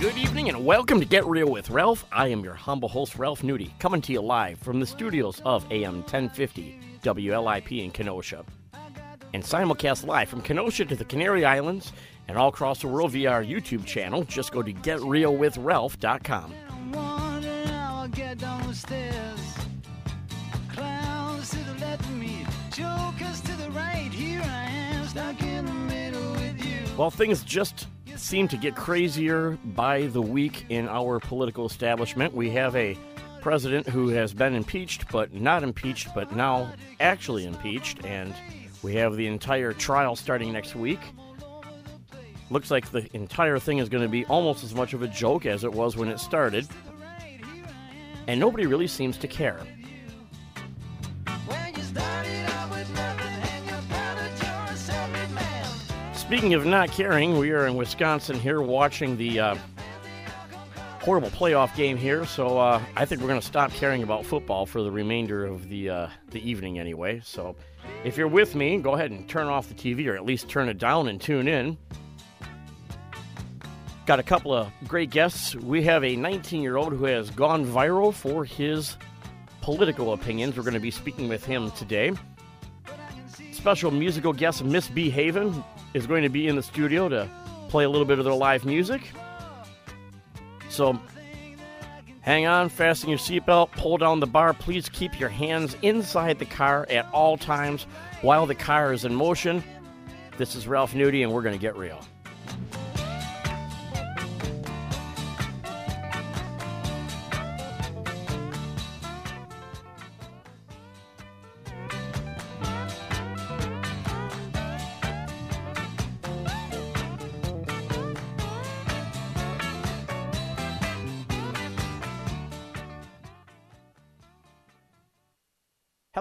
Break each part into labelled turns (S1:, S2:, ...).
S1: Good evening and welcome to Get Real with Ralph. I am your humble host, Ralph Nudie, coming to you live from the studios of AM 1050 WLIP in Kenosha. And simulcast live from Kenosha to the Canary Islands and all across the world via our YouTube channel. Just go to getrealwithralph.com. Well, things just seem to get crazier by the week in our political establishment. We have a president who has been impeached, but not impeached, but now actually impeached, and we have the entire trial starting next week. Looks like the entire thing is going to be almost as much of a joke as it was when it started, and nobody really seems to care. Speaking of not caring, we are in Wisconsin here watching the uh, horrible playoff game here. So uh, I think we're going to stop caring about football for the remainder of the uh, the evening anyway. So if you're with me, go ahead and turn off the TV or at least turn it down and tune in. Got a couple of great guests. We have a 19 year old who has gone viral for his political opinions. We're going to be speaking with him today. Special musical guest Miss B Haven is going to be in the studio to play a little bit of their live music. So hang on, fasten your seatbelt, pull down the bar. Please keep your hands inside the car at all times while the car is in motion. This is Ralph Nudie, and we're going to get real.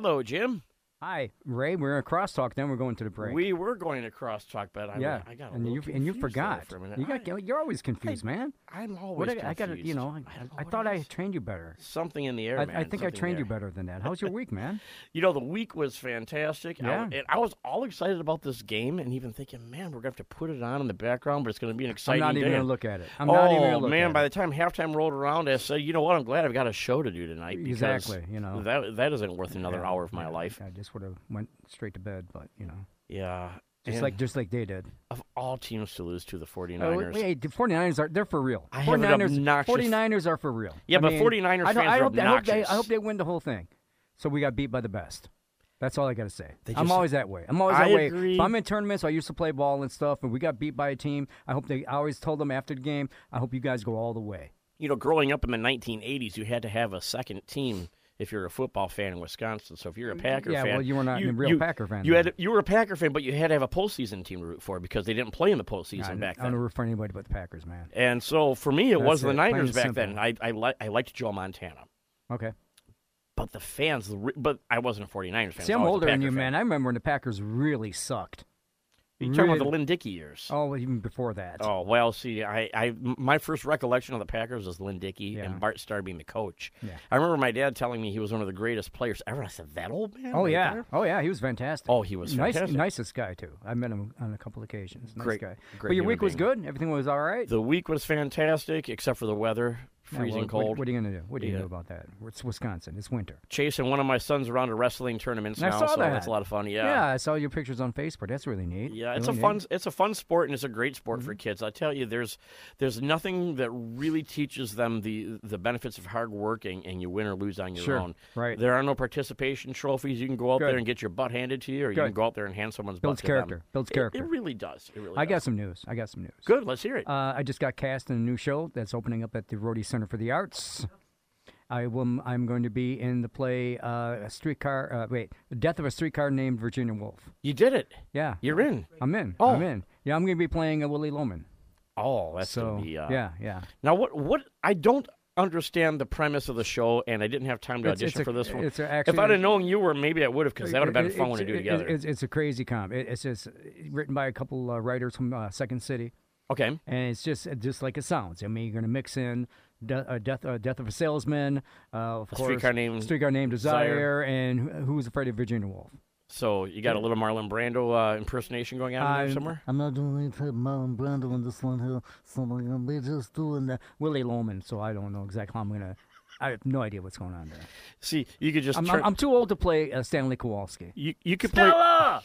S1: Hello, Jim.
S2: Hi, Ray. We're in a crosstalk. Then we're going to the break.
S1: We were going to crosstalk, but I,
S2: yeah,
S1: I got a
S2: and you and you forgot.
S1: for.
S2: You got
S1: I,
S2: you're always confused, man.
S1: I'm always
S2: What I, I got you know.
S1: I,
S2: I, I thought I trained you better.
S1: something in the air,
S2: I,
S1: man.
S2: I think I trained you better than that. How's your week, man?
S1: You know, the week was fantastic. I,
S2: Yeah.
S1: and I was all excited about this game, and even thinking, man, we're gonna have to put it on in the background, but it's gonna be an exciting.
S2: I'm not even
S1: day.
S2: gonna look at it. I'm
S1: oh
S2: not even gonna oh, look
S1: man!
S2: at
S1: By
S2: it.
S1: the time halftime rolled around, I said, you know what? I'm glad I've got a show to do tonight.
S2: Exactly, you know.
S1: that that isn't worth another hour of my life.
S2: I just would have went straight to bed, but you know,
S1: Yeah.
S2: just
S1: and
S2: like just like they did.
S1: of all teams to lose to the
S2: Oh,
S1: 49ers.
S2: wait, the 49ers are they're for real.
S1: I have an
S2: 49ers,
S1: obnoxious-
S2: 49ers are for real.
S1: Yeah,
S2: I
S1: but
S2: mean,
S1: 49ers fans
S2: I
S1: are
S2: hope, they- I hope they I hope they win the whole thing. So we got beat by the best. That's all I got to say.
S1: They
S2: I'm always that way. I'm always
S1: I
S2: that way.
S1: agree.
S2: If I'm in tournaments, I used to play ball and stuff, and we got beat by a team. I hope they. I always told them after the game, I hope you guys go all the way.
S1: you know, growing up in the 1980s, you had to have a second team if you're a football fan in Wisconsin. So if you're a Packer
S2: Yeah,
S1: fan,
S2: well, you were not a real
S1: you-
S2: Packer fan
S1: You
S2: then.
S1: had you were a Packer fan, but you had to have a postseason team to root for because they didn't play in the postseason
S2: I,
S1: back then.
S2: I don't root for anybody but the Packers, man.
S1: And so for me, it
S2: That's
S1: was the
S2: it, plain
S1: Niners
S2: and
S1: back
S2: simple.
S1: then. I I, li- I liked Joe Montana,
S2: Okay.
S1: but the fans, but I wasn't a 49ers fan.
S2: See, I'm older than you,
S1: fan.
S2: man. I remember when the Packers really sucked.
S1: You talking about the Lynn Dickey years?
S2: Oh, even before that.
S1: Oh well, see, I, I my first recollection of the Packers was Lynn Dickey
S2: Yeah.
S1: and Bart Starr being the coach.
S2: Yeah.
S1: I remember my dad telling me he was one of the greatest players ever. I said, "That old man."
S2: Oh
S1: right
S2: yeah,
S1: there?"
S2: oh yeah, he was fantastic.
S1: Oh, he was
S2: nice, nicest guy too. I met him on a couple occasions. Nice
S1: Great-
S2: guy.
S1: great
S2: but your week was good. Everything was all right.
S1: The week was fantastic, except for the weather,
S2: Yeah,
S1: freezing
S2: well, what-
S1: cold.
S2: What, are you gonna do? What are you
S1: Yeah.
S2: gonna do about that? It's Wisconsin. It's winter.
S1: Chasing one of my sons around to wrestling tournaments
S2: I
S1: now,
S2: saw
S1: so
S2: that.
S1: that's a lot of fun. Yeah.
S2: Yeah, I saw your pictures on Facebook. That's really neat.
S1: Yeah, it's
S2: Really
S1: a fun
S2: neat.
S1: it's a fun sport and it's a great sport
S2: Mm-hmm.
S1: for kids. I tell you, there's there's nothing that really teaches them the the benefits of hard working and, you win or lose on your
S2: Sure,
S1: own.
S2: right.
S1: There are no participation trophies. You can go out
S2: Good.
S1: there and get your butt handed to you, or you can go out there and hand someone's
S2: Builds
S1: butt to them.
S2: character. Builds
S1: It-
S2: character.
S1: It, really does. It really
S2: I got some news. I got some news.
S1: Good. Let's hear it.
S2: Uh, I just got cast in a new show that's opening up at the Rhodey Center for the Arts. I will. I'm going to be in the play uh, a streetcar. Uh, wait, the death of a streetcar named Virginia Woolf.
S1: you did it.
S2: Yeah,
S1: You're in.
S2: I'm in.
S1: Oh.
S2: I'm in. Yeah, I'm going to be playing a Willy Loman.
S1: Oh, that's
S2: so
S1: gonna be. Uh,
S2: yeah, yeah.
S1: Now, what? What? I don't understand the premise of the show, and I didn't have time to
S2: It's-
S1: audition
S2: it's a-
S1: for this one.
S2: it's a
S1: if I'd have known you were, maybe I would have, because that would have been fun to do
S2: it-
S1: together.
S2: It's, it's a crazy comp. It, it's just written by a couple uh, writers from uh, Second City,
S1: okay.
S2: and it's just just like it sounds. I mean, you're going to mix in de- uh, death uh, death of a salesman, uh, of
S1: A
S2: course,
S1: Streetcar Named
S2: streetcar named
S1: Desire.
S2: Desire, and Who- Who's Afraid of Virginia Woolf.
S1: So you got a little Marlon Brando uh, impersonation going on in there
S2: I'm-
S1: somewhere?
S2: I'm not doing any type of Marlon Brando in this one here, so I'm gonna be just doing the Willy Loman. So I don't know exactly how I'm gonna. I have no idea what's going on there.
S1: See, you could just
S2: I'm,
S1: turn,
S2: I'm, I'm too old to play uh, Stanley Kowalski.
S1: you you could play Stella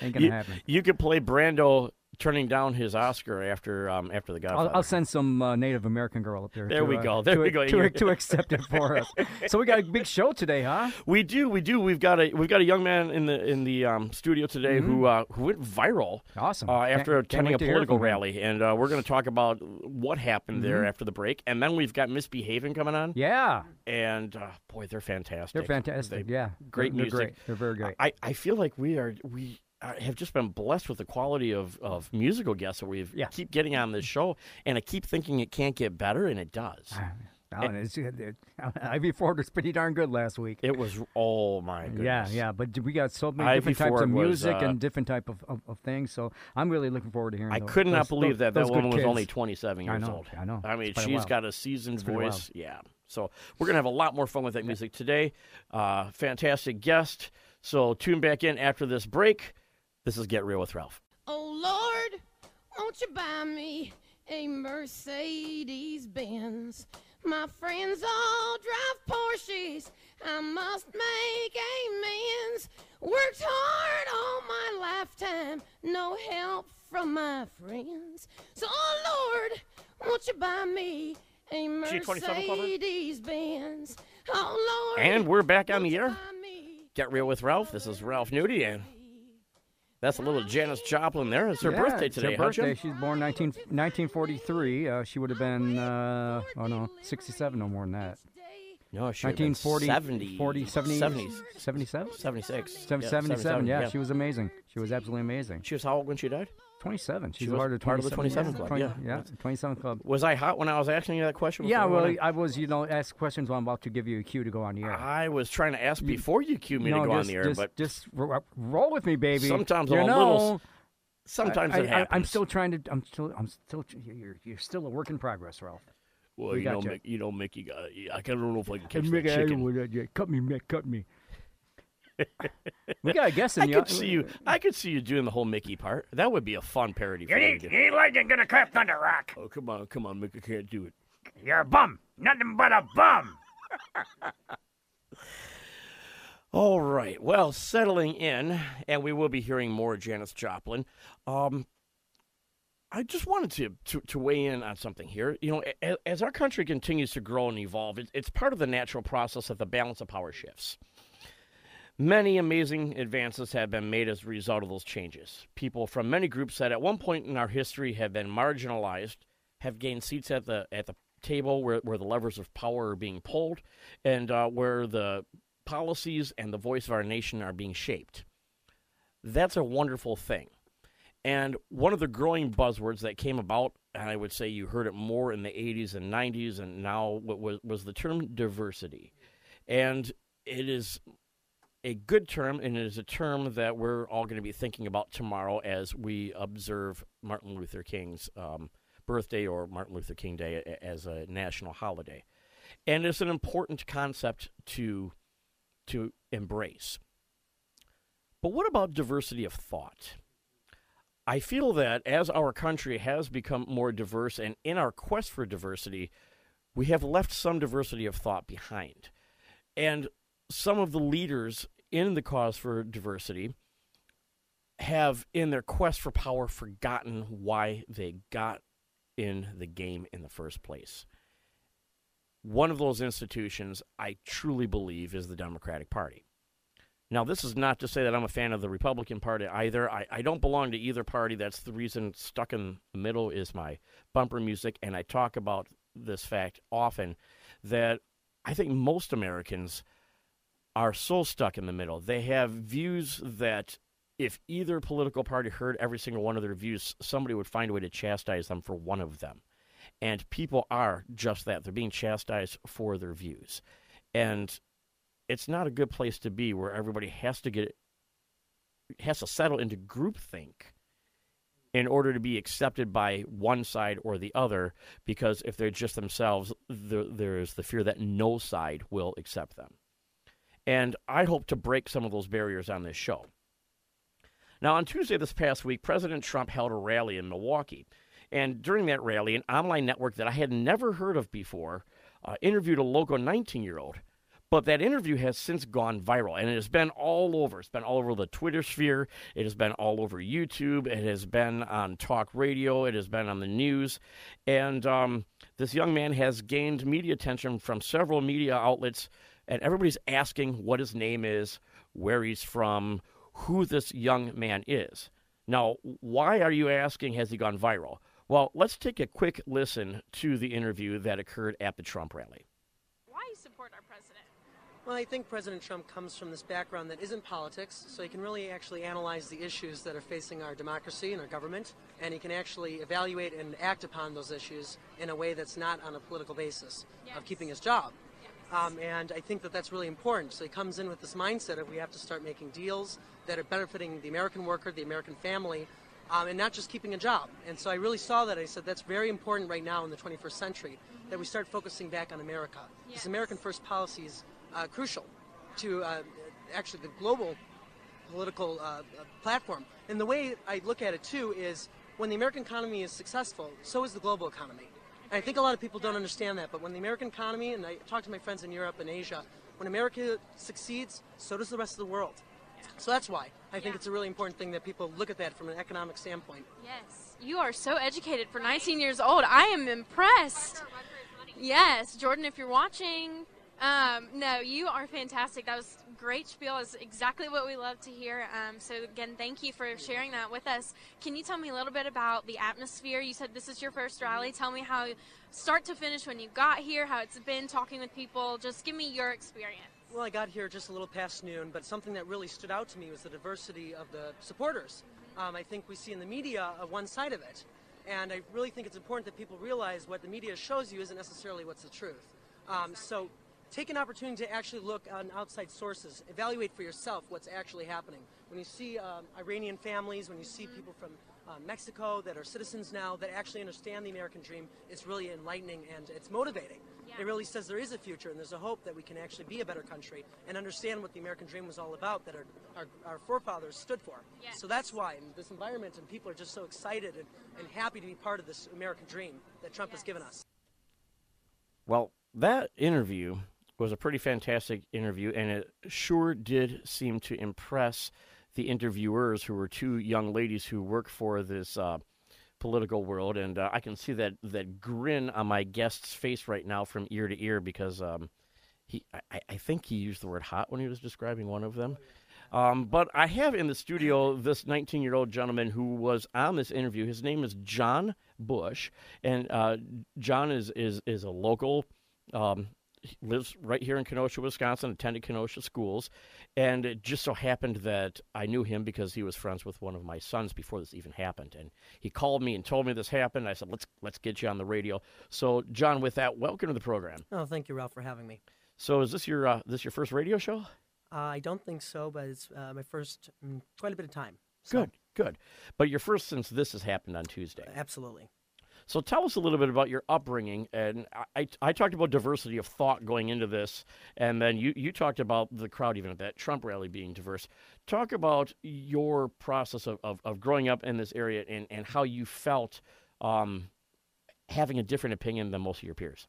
S2: Ain't gonna
S1: you,
S2: happen.
S1: you could play Brando turning down his Oscar after um after the Godfather.
S2: I'll, I'll send some uh, Native American girl up there.
S1: There
S2: to,
S1: we
S2: uh,
S1: go, there
S2: to,
S1: we go.
S2: To, to accept it for us. So we got a big show today, huh?
S1: We do, we do. We've got a we've got a young man in the in the um, studio today who uh, who went viral
S2: Awesome.
S1: uh, after
S2: Can't- can't
S1: attending a political rally, and uh, we're going to talk about what happened there after the break, and then we've got Misbehaving coming on,
S2: Yeah,
S1: and uh, boy, they're fantastic.
S2: they're fantastic.
S1: They-
S2: yeah,
S1: great
S2: they're,
S1: music.
S2: They're, great. they're very great.
S1: I, I feel like we are we have just been blessed with the quality of, of musical guests that we
S2: Yeah.
S1: keep getting on this show, and I keep thinking it can't get better, and it does.
S2: Oh, and it's, it, it, Ivy Ford was pretty darn good last week.
S1: It was oh my goodness.
S2: Yeah, yeah, but we got so many
S1: Ivy
S2: different types
S1: Ford
S2: of
S1: was,
S2: music
S1: uh,
S2: and different type of, of, of things. So I'm really looking forward to hearing.
S1: I
S2: those,
S1: could not
S2: those-
S1: believe that that woman was only 27
S2: I
S1: years
S2: know,
S1: old.
S2: I know.
S1: I mean, she's got a seasoned voice. Yeah. So we're gonna have a lot more fun with that music today. Uh, fantastic guest. So tune back in after this break. This is Get Real with Ralph.
S3: Oh Lord, won't you buy me a Mercedes Benz? My friends all drive Porsches. I must make amends. Worked hard all my lifetime, no help from my friends. So, oh Lord, won't you buy me a
S1: She a 27 clubber?
S3: Mercedes Benz? Oh Lord,
S1: And we're back on the air. Get Real with Ralph. This is Ralph Nudie, and that's a little Janis Joplin there. It's her
S2: Yeah,
S1: birthday today,
S2: Her birthday. She's born 19, 1943. Uh, she would have been, uh, oh no, 67, no more than that.
S1: No, she would've been
S2: 1940,
S1: 70,
S2: 40, 70,
S1: 70s,
S2: 77?
S1: 76.
S2: Seven-
S1: Yeah,
S2: 77, yeah, she was amazing. She was absolutely amazing.
S1: She was how old when she died?
S2: 27. She's
S1: was
S2: part of,
S1: part of the
S2: 27
S1: Club,
S2: 20
S1: yeah.
S2: yeah, 27 Club.
S1: Was I hot when I was asking you that question?
S2: Yeah, well,
S1: went
S2: I was, you know, ask questions while I'm about to give you a cue to go on the air.
S1: I was trying to ask before you cue me
S2: no,
S1: to go
S2: just,
S1: on the air,
S2: just,
S1: but
S2: just ro- roll with me, baby.
S1: Sometimes
S2: you
S1: I'm a little sometimes
S2: I,
S1: it happens.
S2: I, am still trying to. I'm still. I'm still. You're, you're still a work in progress, Ralph.
S1: well,
S2: we
S1: you know,
S2: you.
S1: Mick, you know, Mickey got. I don't know if I can catch
S2: Mick, I
S1: chicken.
S2: don't wanna- yeah, cut me, Mick, cut me. We got a guest in
S1: I
S2: the
S1: could see you. I could see you doing the whole Mickey part. That would be a fun parody. For you to do.
S4: ain't like gonna crap Thunder Rock.
S1: Oh, come on, come on, Mickey can't do it.
S4: You're a bum. Nothing but a bum.
S1: All right. Well, settling in, and we will be hearing more Janis Joplin. Um, I just wanted to, to, to weigh in on something here. You know, as, as our country continues to grow and evolve, it, it's part of the natural process that the balance of power shifts. Many amazing advances have been made as a result of those changes. People from many groups that at one point in our history have been marginalized have gained seats at the at the table where, where the levers of power are being pulled and uh, where the policies and the voice of our nation are being shaped. That's a wonderful thing. And one of the growing buzzwords that came about, and I would say you heard it more in the 80s and 90s, and now was, was the term diversity. And it is a good term, and it is a term that we're all going to be thinking about tomorrow as we observe Martin Luther King's um, birthday or Martin Luther King Day as a national holiday. And it's an important concept to to embrace. But what about diversity of thought? I feel that as our country has become more diverse and in our quest for diversity, we have left some diversity of thought behind. And some of the leaders in the cause for diversity have, in their quest for power, forgotten why they got in the game in the first place. One of those institutions, I truly believe, is the Democratic Party. Now, this is not to say that I'm a fan of the Republican Party either. I, I don't belong to either party. That's the reason Stuck in the Middle is my bumper music. And I talk about this fact often that I think most Americans are so stuck in the middle. They have views that if either political party heard every single one of their views, somebody would find a way to chastise them for one of them. And people are just that. They're being chastised for their views. And it's not a good place to be where everybody has to get has to settle into groupthink in order to be accepted by one side or the other because if they're just themselves there, there's the fear that no side will accept them And I hope to break some of those barriers on this show. Now, on Tuesday this past week, President Trump held a rally in Milwaukee. And during that rally, an online network that I had never heard of before uh, interviewed a local 19 year old. But that interview has since gone viral, and it has been all over. It's been all over the Twitter sphere. It has been all over YouTube. It has been on talk radio. It has been on the news. And um, this young man has gained media attention from several media outlets, and everybody's asking what his name is, where he's from, who this young man is. Now, why are you asking, has he gone viral? Well, let's take a quick listen to the interview that occurred at the Trump rally.
S5: Why you support our president?
S6: Well, I think President Trump comes from this background that isn't politics, so he can really actually analyze the issues that are facing our democracy and our government, and he can actually evaluate and act upon those issues in a way that's not on a political basis
S5: Yes.
S6: of keeping his job. Um, and I think that that's really important. So he comes in with this mindset of we have to start making deals that are benefiting the American worker, the American family, um, and not just keeping a job. And so I really saw that. I said that's very important right now in the 21st century that we start focusing back on America.
S5: Yes.
S6: This American first policy is uh, crucial to uh, actually the global political uh, platform. And the way I look at it too is when the American economy is successful, so is the global economy. And I think a lot of people don't understand that, but when the American economy, and I talk to my friends in Europe and Asia, when America succeeds, so does the rest of the world. So that's why I think
S5: Yeah.
S6: it's a really important thing that people look at that from an economic standpoint.
S5: Yes. You are so educated for 19 years old. I am impressed. Yes, Jordan, if you're watching, um, no, you are fantastic. That was great spiel. Is exactly what we love to hear. Um, so again, thank you for sharing that with us. Can you tell me a little bit about the atmosphere? You said this is your first rally. Tell me how, start to finish, when you got here, how it's been talking with people. Just give me your experience.
S6: Well, I got here just a little past noon, but something that really stood out to me was the diversity of the supporters. Um, I think we see in the media uh, one side of it, and I really think it's important that people realize what the media shows you isn't necessarily what's the truth. Um, so take an opportunity to actually look on outside sources, evaluate for yourself what's actually happening. When you see um, Iranian families, when you see people from uh, Mexico that are citizens now that actually understand the American dream, it's really enlightening and it's motivating.
S5: Yeah.
S6: It really says there is a future and there's a hope that we can actually be a better country and understand what the American dream was all about that our, our, our forefathers stood for.
S5: Yes.
S6: So that's why in this environment and people are just so excited and, and happy to be part of this American dream that Trump has given us.
S1: Well, that interview was a pretty fantastic interview, and it sure did seem to impress the interviewers, who were two young ladies who work for this uh, political world. And uh, I can see that that grin on my guest's face right now from ear to ear because um, he, I, I think he used the word hot when he was describing one of them. Um, but I have in the studio this 19 year old gentleman who was on this interview. His name is John Bush, and uh, John is, is, is a local. Um, lives right here in Kenosha, Wisconsin, attended Kenosha schools. And it just so happened that I knew him because he was friends with one of my sons before this even happened. And he called me and told me this happened. I said, let's, let's get you on the radio. So, John, with that, welcome to the program.
S6: Oh, thank you, Ralph, for having me.
S1: So, is this your, uh, this your first radio show?
S6: Uh, I don't think so, but it's uh, my first mm, quite a bit of time. So,
S1: Good, good. But your first since this has happened on Tuesday.
S6: Absolutely.
S1: So tell us a little bit about your upbringing. And I, I, talked about diversity of thought going into this, and then you, you talked about the crowd even at that Trump rally being diverse. Talk about your process of, of, of growing up in this area and, and how you felt um, having a different opinion than most of your peers.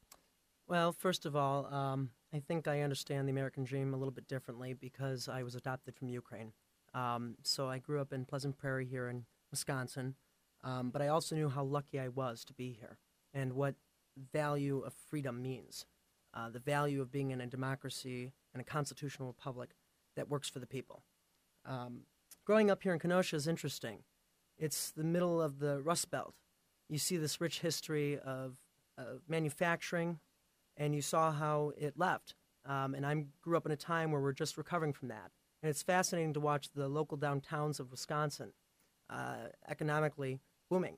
S6: Well, first of all, um, I think I understand the American dream a little bit differently because I was adopted from Ukraine. Um, so I grew up in Pleasant Prairie here in Wisconsin, um, but I also knew how lucky I was to be here and what value of freedom means. Uh, the value of being in a democracy and a constitutional republic that works for the people. Um, growing up here in Kenosha is interesting. It's the middle of the Rust Belt. You see this rich history of, manufacturing, and you saw how it left. Um, and I grew up in a time where we're just recovering from that. And it's fascinating to watch the local downtowns of Wisconsin uh, economically booming.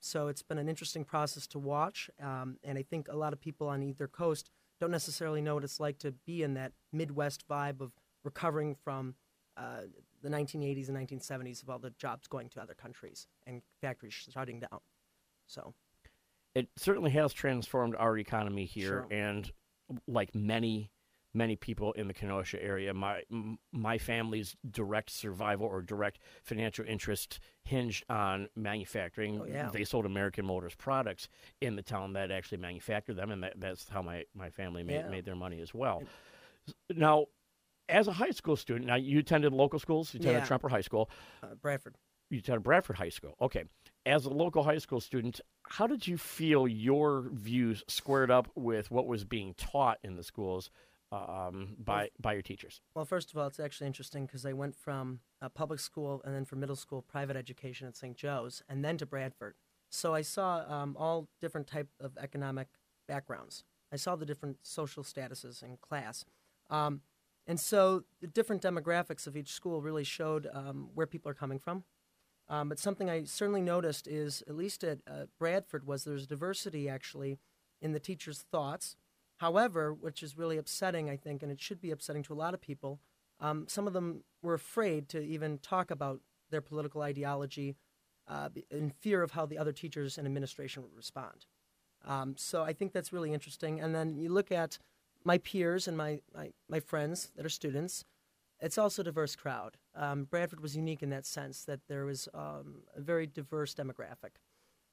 S6: So it's been an interesting process to watch. Um, and I think a lot of people on either coast don't necessarily know what it's like to be in that Midwest vibe of recovering from uh, the 1980s and 1970s of all the jobs going to other countries and factories shutting down. So,
S1: It certainly has transformed our economy here,
S6: Sure.
S1: and like many many people in the Kenosha area. My my family's direct survival or direct financial interest hinged on manufacturing.
S6: Oh, yeah.
S1: They sold American Motors products in the town that actually manufactured them, and that, that's how my, my family made,
S6: Yeah.
S1: made their money as well. Now, as a high school student, now you attended local schools. You attended
S6: Yeah.
S1: Tremper High School.
S6: Uh, Bradford.
S1: You attended Bradford High School. Okay. As a local high school student, how did you feel your views squared up with what was being taught in the schools um, by by your teachers?
S6: Well, first of all, it's actually interesting because I went from a public school and then from middle school private education at St. Joe's and then to Bradford. So I saw um, all different type of economic backgrounds. I saw the different social statuses in class. Um, and so the different demographics of each school really showed um, where people are coming from. Um, but something I certainly noticed is, at least at uh, Bradford, was there's diversity actually in the teachers' thoughts. However, which is really upsetting, I think, and it should be upsetting to a lot of people, um, some of them were afraid to even talk about their political ideology uh, in fear of how the other teachers and administration would respond. Um, so I think that's really interesting. And then you look at my peers and my, my, my friends that are students, it's also a diverse crowd. Um, Bradford was unique in that sense that there was um, a very diverse demographic.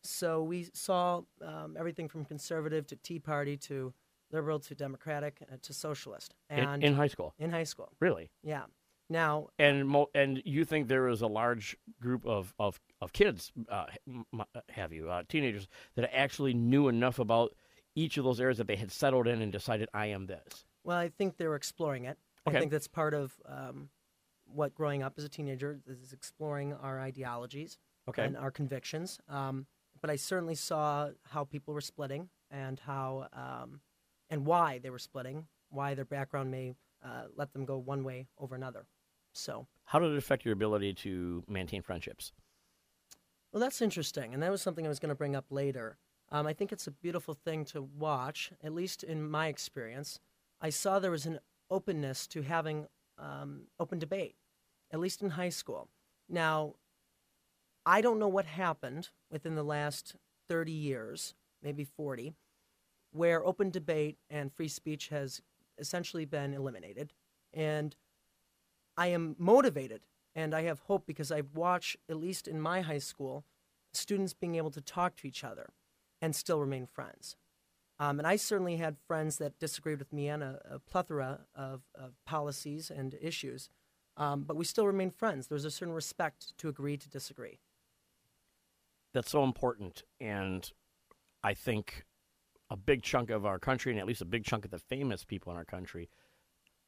S6: So we saw um, everything from conservative to Tea Party to liberal to Democratic uh, to socialist. And
S1: in high school,
S6: in high school,
S1: really?
S6: yeah. Now,
S1: And mo- and you think there is a large group of of, of kids, uh, m- have you uh, teenagers that actually knew enough about each of those areas that they had settled in and decided I am this.
S6: Well, I think they were exploring it.
S1: Okay.
S6: I think that's part of um, what growing up as a teenager is exploring our ideologies
S1: Okay.
S6: and our convictions. Um, but I certainly saw how people were splitting and how um, and why they were splitting, why their background may uh, let them go one way over another. So,
S1: How did it affect your ability to maintain friendships?
S6: well, that's interesting, and that was something I was going to bring up later. Um, I think it's a beautiful thing to watch, at least in my experience. I saw there was an openness to having um, open debate, at least in high school. Now, I don't know what happened within the last 30 years, maybe 40, where open debate and free speech has essentially been eliminated. And I am motivated and I have hope because I've watched, at least in my high school, students being able to talk to each other and still remain friends. Um, and I certainly had friends that disagreed with me on a, a plethora of, of policies and issues, um, but we still remain friends. There's a certain respect to agree to disagree.
S1: That's so important, and I think a big chunk of our country, and at least a big chunk of the famous people in our country,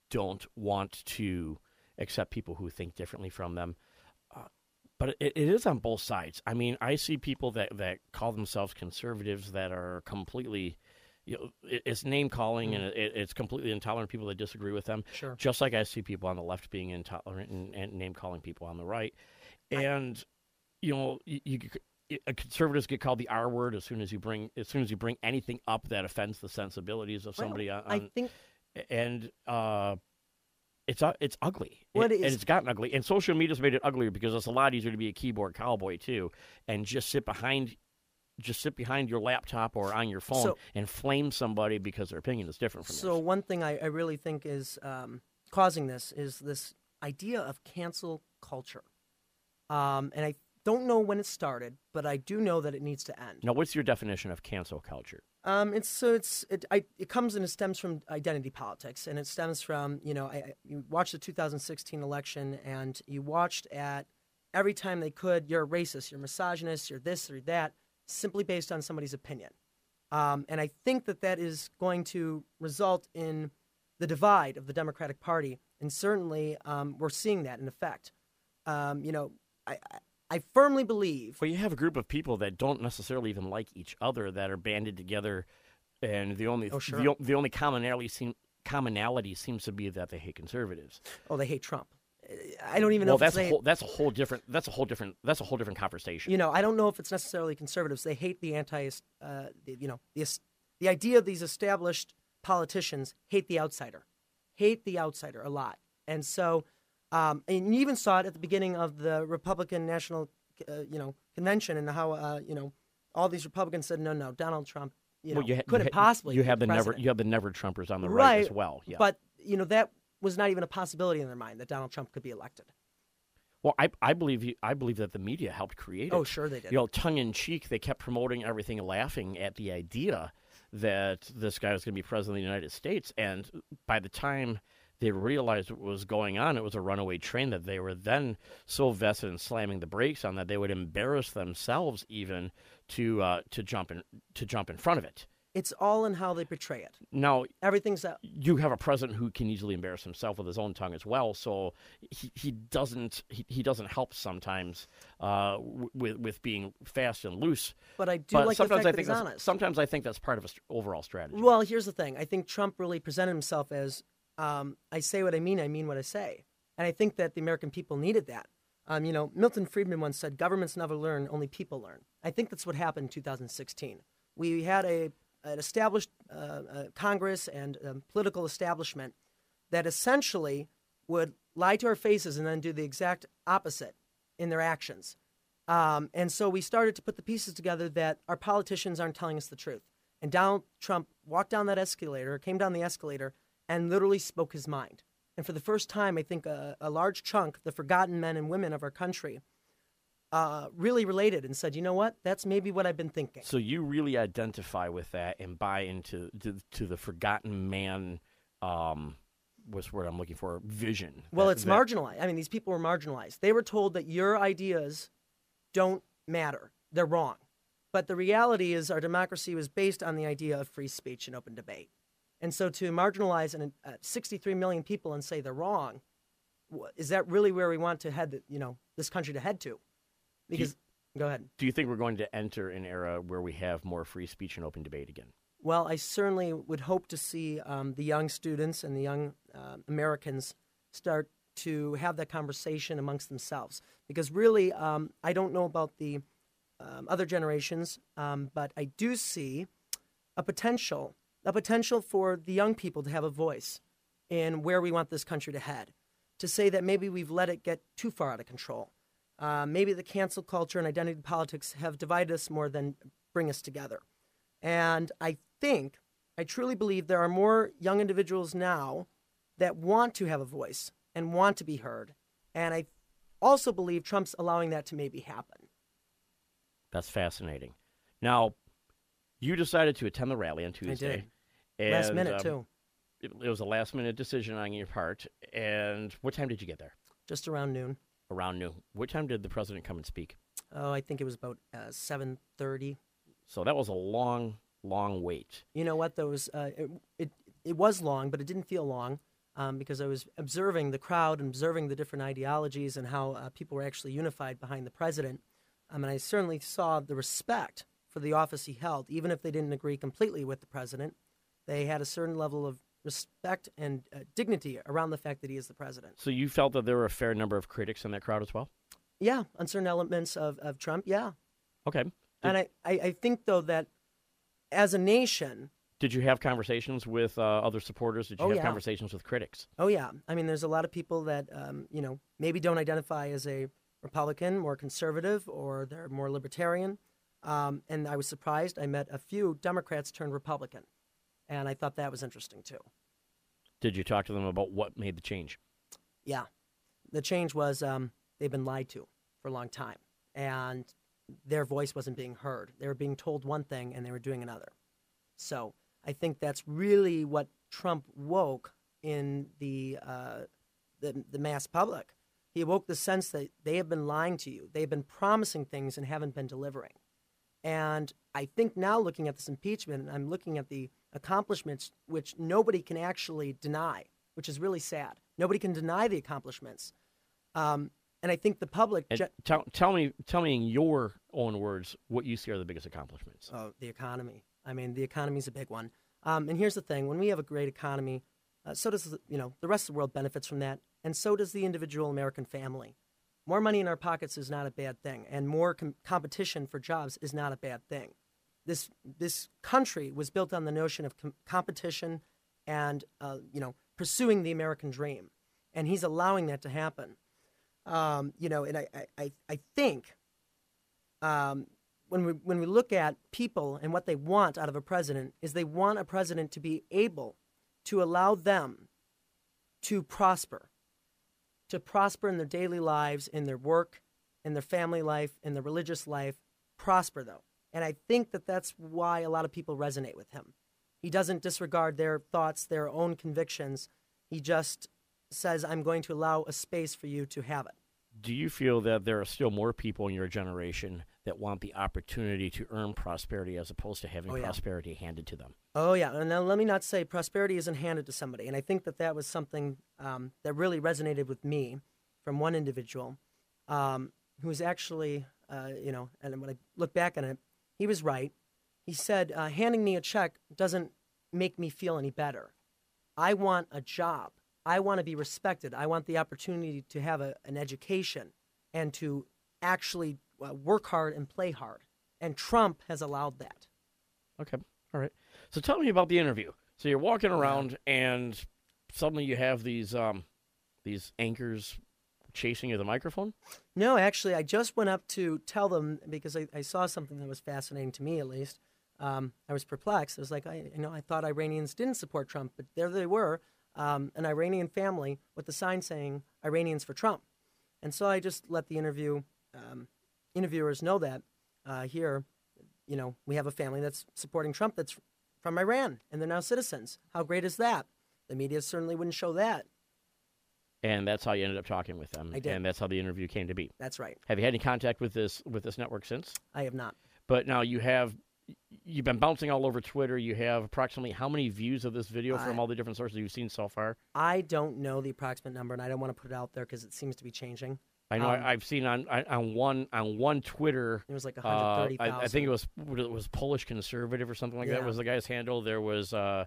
S1: don't want to accept people who think differently from them. Uh, but it, it is on both sides. I mean, I see people that, that call themselves conservatives that are completely, you know, it, it's name calling and it, it's completely intolerant. People that disagree with them.
S6: Sure.
S1: Just like I see people on the left being intolerant and, and name calling people on the right, and you know, you, you could- conservatives get called the R word as soon as you bring as soon as you bring anything up that offends the sensibilities of
S6: Well,
S1: somebody on,
S6: I think
S1: and uh, it's u- it's ugly.
S6: What
S1: It-
S6: is-
S1: and it's gotten ugly, and social media's made it uglier because it's a lot easier to be a keyboard cowboy too, and just sit behind, just sit behind your laptop or on your phone
S6: So-
S1: and flame somebody because their opinion is different from
S6: So
S1: yours.
S6: one thing I, I really think is um, causing this is this idea of cancel culture, um, and I don't know when it started, but I do know that it needs to end.
S1: Now, what's your definition of cancel culture?
S6: Um, it's so it's it I, it comes and it stems from identity politics, and it stems from you know I, I, you watched the 2016 election, and you watched at every time they could you're a racist, you're misogynist, you're this or that, simply based on somebody's opinion, um, and I think that that is going to result in the divide of the Democratic Party, and certainly um, we're seeing that in effect. Um, you know, I, I firmly believe
S1: Well, you have a group of people that don't necessarily even like each other that are banded together, and the only
S6: Oh, sure.
S1: the, the only commonality seem, commonality seems to be that they hate conservatives.
S6: oh they hate Trump. I don't even know
S1: well, that's a whole that's a whole different that's a whole different that's a whole different conversation.
S6: you know, I don't know if it's necessarily conservatives. They hate the anti, uh, the, you know, the the idea of these established politicians hate the outsider, hate the outsider a lot, and so, um, and you even saw it at the beginning of the Republican National, uh, you know, convention, and how uh, you know all these Republicans said, no, no, Donald Trump, you know,
S1: well, you ha-
S6: couldn't
S1: you ha-
S6: possibly.
S1: you have the never you have the never Trumpers on the right, as well. Yeah.
S6: But you know, that was not even a possibility in their mind that Donald Trump could be elected.
S1: Well, I, I believe you, I believe that the media helped create it.
S6: Oh, sure they did.
S1: You know, tongue in cheek, they kept promoting everything, laughing at the idea that this guy was going to be president of the United States. And by the time they realized what was going on, it was a runaway train that they were then so vested in slamming the brakes on that they would embarrass themselves even to uh, to jump in to jump in front of it.
S6: It's all in how they portray it.
S1: Now,
S6: Everything's out.
S1: you have a president who can easily embarrass himself with his own tongue as well. So he, he doesn't he, he doesn't help sometimes uh, with with being fast and loose.
S6: But I do
S1: But
S6: like the
S1: sometimes
S6: fact
S1: I
S6: that
S1: think
S6: he's
S1: that's,
S6: honest.
S1: sometimes I think that's part of a st- overall strategy.
S6: Well, here's the thing. I think Trump really presented himself as um, I say what I mean, I mean what I say. And I think that the American people needed that. Um, you know, Milton Friedman once said, governments never learn, only people learn. I think that's what happened in 2016. We had a, an established uh, uh, Congress and um, political establishment that essentially would lie to our faces and then do the exact opposite in their actions. Um, and so we started to put the pieces together that our politicians aren't telling us the truth. And Donald Trump walked down that escalator, came down the escalator, and literally spoke his mind. And for the first time, I think a, a large chunk, the forgotten men and women of our country, uh, really related and said, you know what? That's maybe what I've been thinking.
S1: So you really identify with that and buy into to, to the forgotten man. Um, what's the word I'm looking for? Vision.
S6: Well,
S1: That-
S6: it's
S1: that-
S6: marginalized. I mean, these people were marginalized. They were told that your ideas don't matter, they're wrong. But the reality is, our democracy was based on the idea of free speech and open debate. And so to marginalize an, uh, 63 million people and say they're wrong, is that really where we want to head, you know, this country to head to? Because, go ahead.
S1: Do you think we're going to enter an era where we have more free speech and open debate again?
S6: Well, I certainly would hope to see um, the young students and the young uh, Americans start to have that conversation amongst themselves. Because really, um, I don't know about the um, other generations, um, but I do see a potential, a potential for the young people to have a voice in where we want this country to head. To say that maybe we've let it get too far out of control. Uh, maybe the cancel culture and identity politics have divided us more than bring us together. And I think, I truly believe there are more young individuals now that want to have a voice and want to be heard. And I also believe Trump's allowing that to maybe happen.
S1: That's fascinating. Now, you decided to attend the rally on Tuesday.
S6: Did. Last minute,
S1: um,
S6: too.
S1: It, it was a last minute decision on your part. And what time did you get there?
S6: Just around noon.
S1: Around noon. What time did the president come and speak?
S6: Oh, I think it was about uh, 7.30.
S1: So that was a long, long wait.
S6: You know what? Those uh, it, it it was long, but it didn't feel long um, because I was observing the crowd and observing the different ideologies and how uh, people were actually unified behind the president. Um, and I certainly saw the respect for the office he held, even if they didn't agree completely with the president. They had a certain level of respect and uh, dignity around the fact that he is the president.
S1: So you felt that there were a fair number of critics in that crowd as well?
S6: Yeah, on certain elements of, of Trump, yeah.
S1: Okay.
S6: And I, I, I think though that as a nation,
S1: Did you have conversations with uh, other supporters? Did you
S6: Oh,
S1: have
S6: yeah.
S1: conversations with critics?
S6: Oh yeah, I mean, there's a lot of people that um, you know maybe don't identify as a Republican, more conservative, or they're more libertarian. Um, and I was surprised. I met a few Democrats turned Republican, and I thought that was interesting too.
S1: Did you talk to them about what made the change?
S6: Yeah, the change was um, they've been lied to for a long time, and their voice wasn't being heard. They were being told one thing, and they were doing another. So I think that's really what Trump woke in the uh, the, the mass public. He awoke the sense that they have been lying to you. They have been promising things and haven't been delivering. And I think now, looking at this impeachment, and I'm looking at the accomplishments which nobody can actually deny, which is really sad. Nobody can deny the accomplishments. Um, and I think the public, ge-
S1: tell, tell me, tell me in your own words what you see are the biggest accomplishments.
S6: Oh, the economy. I mean, the economy is a big one. Um, and here's the thing: when we have a great economy, uh, so does the- you know the rest of the world benefits from that, and so does the individual American family. More money in our pockets is not a bad thing, and more com- competition for jobs is not a bad thing. This this country was built on the notion of com- competition and uh, you know pursuing the American dream, and he's allowing that to happen. Um, you know, and I I, I, think um, when we when we look at people and what they want out of a president is they want a president to be able to allow them to prosper, to prosper in their daily lives, in their work, in their family life, in their religious life. Prosper, though. And I think that that's why a lot of people resonate with him. He doesn't disregard their thoughts, their own convictions. He just says, I'm going to allow a space for you to have it.
S1: Do you feel that there are still more people in your generation that want the opportunity to earn prosperity as opposed to having
S6: Oh, yeah.
S1: prosperity handed to them?
S6: Oh yeah, and now let me not say prosperity isn't handed to somebody, and I think that that was something um, that really resonated with me from one individual um, who was actually, uh, you know, and when I look back on it, he was right. He said, uh, handing me a check doesn't make me feel any better. I want a job. I want to be respected. I want the opportunity to have a, an education and to actually uh, work hard and play hard. And Trump has allowed that.
S1: Okay. All right. So tell me about the interview. So you're walking around and suddenly you have these um these anchors chasing you the microphone?
S6: No, actually, I just went up to tell them because I, I saw something that was fascinating to me, at least. Um, I was perplexed. I was like, I, you know, I thought Iranians didn't support Trump, but there they were, um, an Iranian family with a sign saying "Iranians for Trump," and so I just let the interview um, interviewers know that uh, here, you know, we have a family that's supporting Trump that's from Iran, and they're now citizens. How great is that? The media certainly wouldn't show that.
S1: And that's how you ended up talking with them.
S6: I did.
S1: And that's how the interview came to be.
S6: That's right.
S1: Have you had any contact with this with this network since?
S6: I have not.
S1: But now you have you've been bouncing all over Twitter. You have approximately how many views of this video from
S6: I-
S1: all the different sources you've seen so far?
S6: I don't know the approximate number, and I don't want to put it out there because it seems to be changing.
S1: I know
S6: Um,
S1: I, I've seen on on- on one on one Twitter.
S6: It was like
S1: uh,
S6: 130,000.
S1: I, I think it was it was Polish conservative or something like that was the guy's handle. There was uh,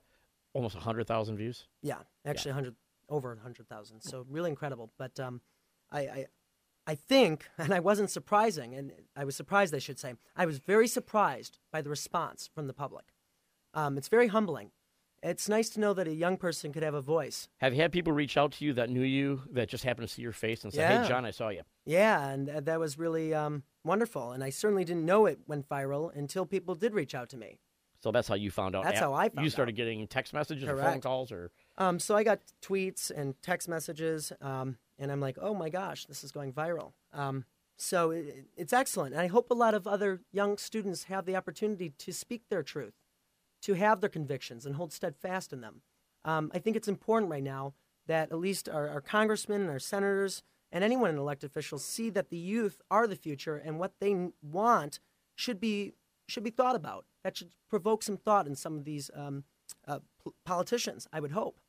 S1: almost hundred thousand views.
S6: Yeah, actually, 100 over 100,000. So really incredible. But um, I, I, I think, and I wasn't surprising, and I was surprised, I should say. I was very surprised by the response from the public. Um, it's very humbling. It's nice to know that a young person could have a voice.
S1: Have you had people reach out to you that knew you that just happened to see your face and say,
S6: Yeah.
S1: "Hey, John, I saw you."
S6: Yeah, and that was really um, wonderful. And I certainly didn't know it went viral until people did reach out to me.
S1: So that's how you found out.
S6: That's how I found out.
S1: You started
S6: out.
S1: getting text messages or phone calls, or
S6: Um, so I got tweets and text messages, um, and I'm like, oh my gosh, this is going viral. Um, so it, it's excellent. And I hope a lot of other young students have the opportunity to speak their truth, to have their convictions and hold steadfast in them. Um, I think it's important right now that at least our, our congressmen and our senators and anyone in elected officials see that the youth are the future and what they want should be should be thought about. That should provoke some thought in some of these um, uh, p- politicians. I would hope.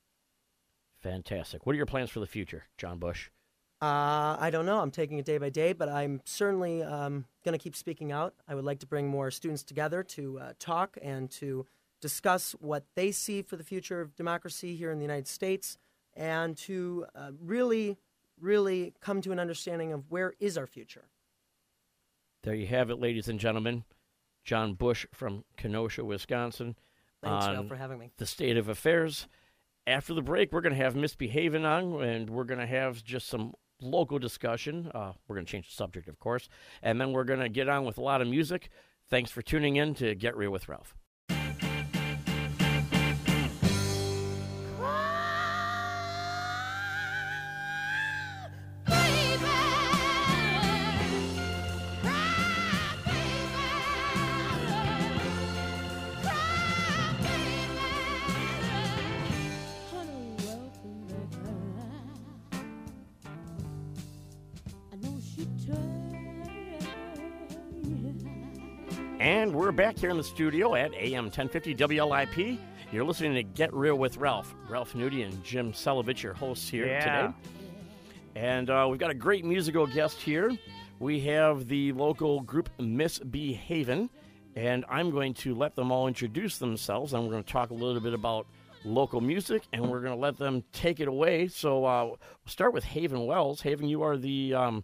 S1: Fantastic. What are your plans for the future, John Bush?
S6: Uh, I don't know. I'm taking it day by day, but I'm certainly um, going to keep speaking out. I would like to bring more students together to uh, talk and to discuss what they see for the future of democracy here in the United States and to uh, really, really come to an understanding of where is our future.
S1: There you have it, ladies and gentlemen. John Bush from Kenosha, Wisconsin.
S6: Thanks, Ralph, for having me.
S1: the state of affairs. After the break, we're going to have Misbehaving on, and we're going to have just some local discussion. Uh, we're going to change the subject, of course, and then we're going to get on with a lot of music. Thanks for tuning in to Get Real with Ralph. And we're back here in the studio at AM 1050 WLIP. You're listening to Get Real with Ralph. Ralph Nudie and Jim Celovich, your hosts here
S4: Yeah.
S1: today. And uh, we've got a great musical guest here. We have the local group Misbehavin', and I'm going to let them all introduce themselves, and we're going to talk a little bit about local music, and we're going to let them take it away. So uh, we'll start with Haven Wells. Haven, you are the um,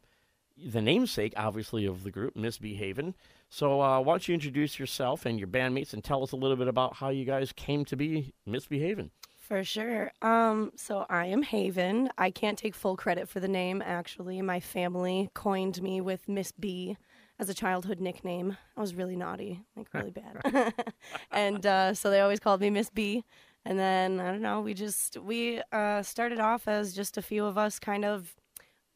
S1: the namesake, obviously, of the group Misbehavin'. So uh, why don't you introduce yourself and your bandmates, and tell us a little bit about how you guys came to be Misbehaving?
S7: For sure. Um, so I am Haven. I can't take full credit for the name, actually. My family coined me with Miss B as a childhood nickname. I was really naughty, like really bad. and uh, so they always called me Miss B. And then I don't know, we just we uh, started off as just a few of us kind of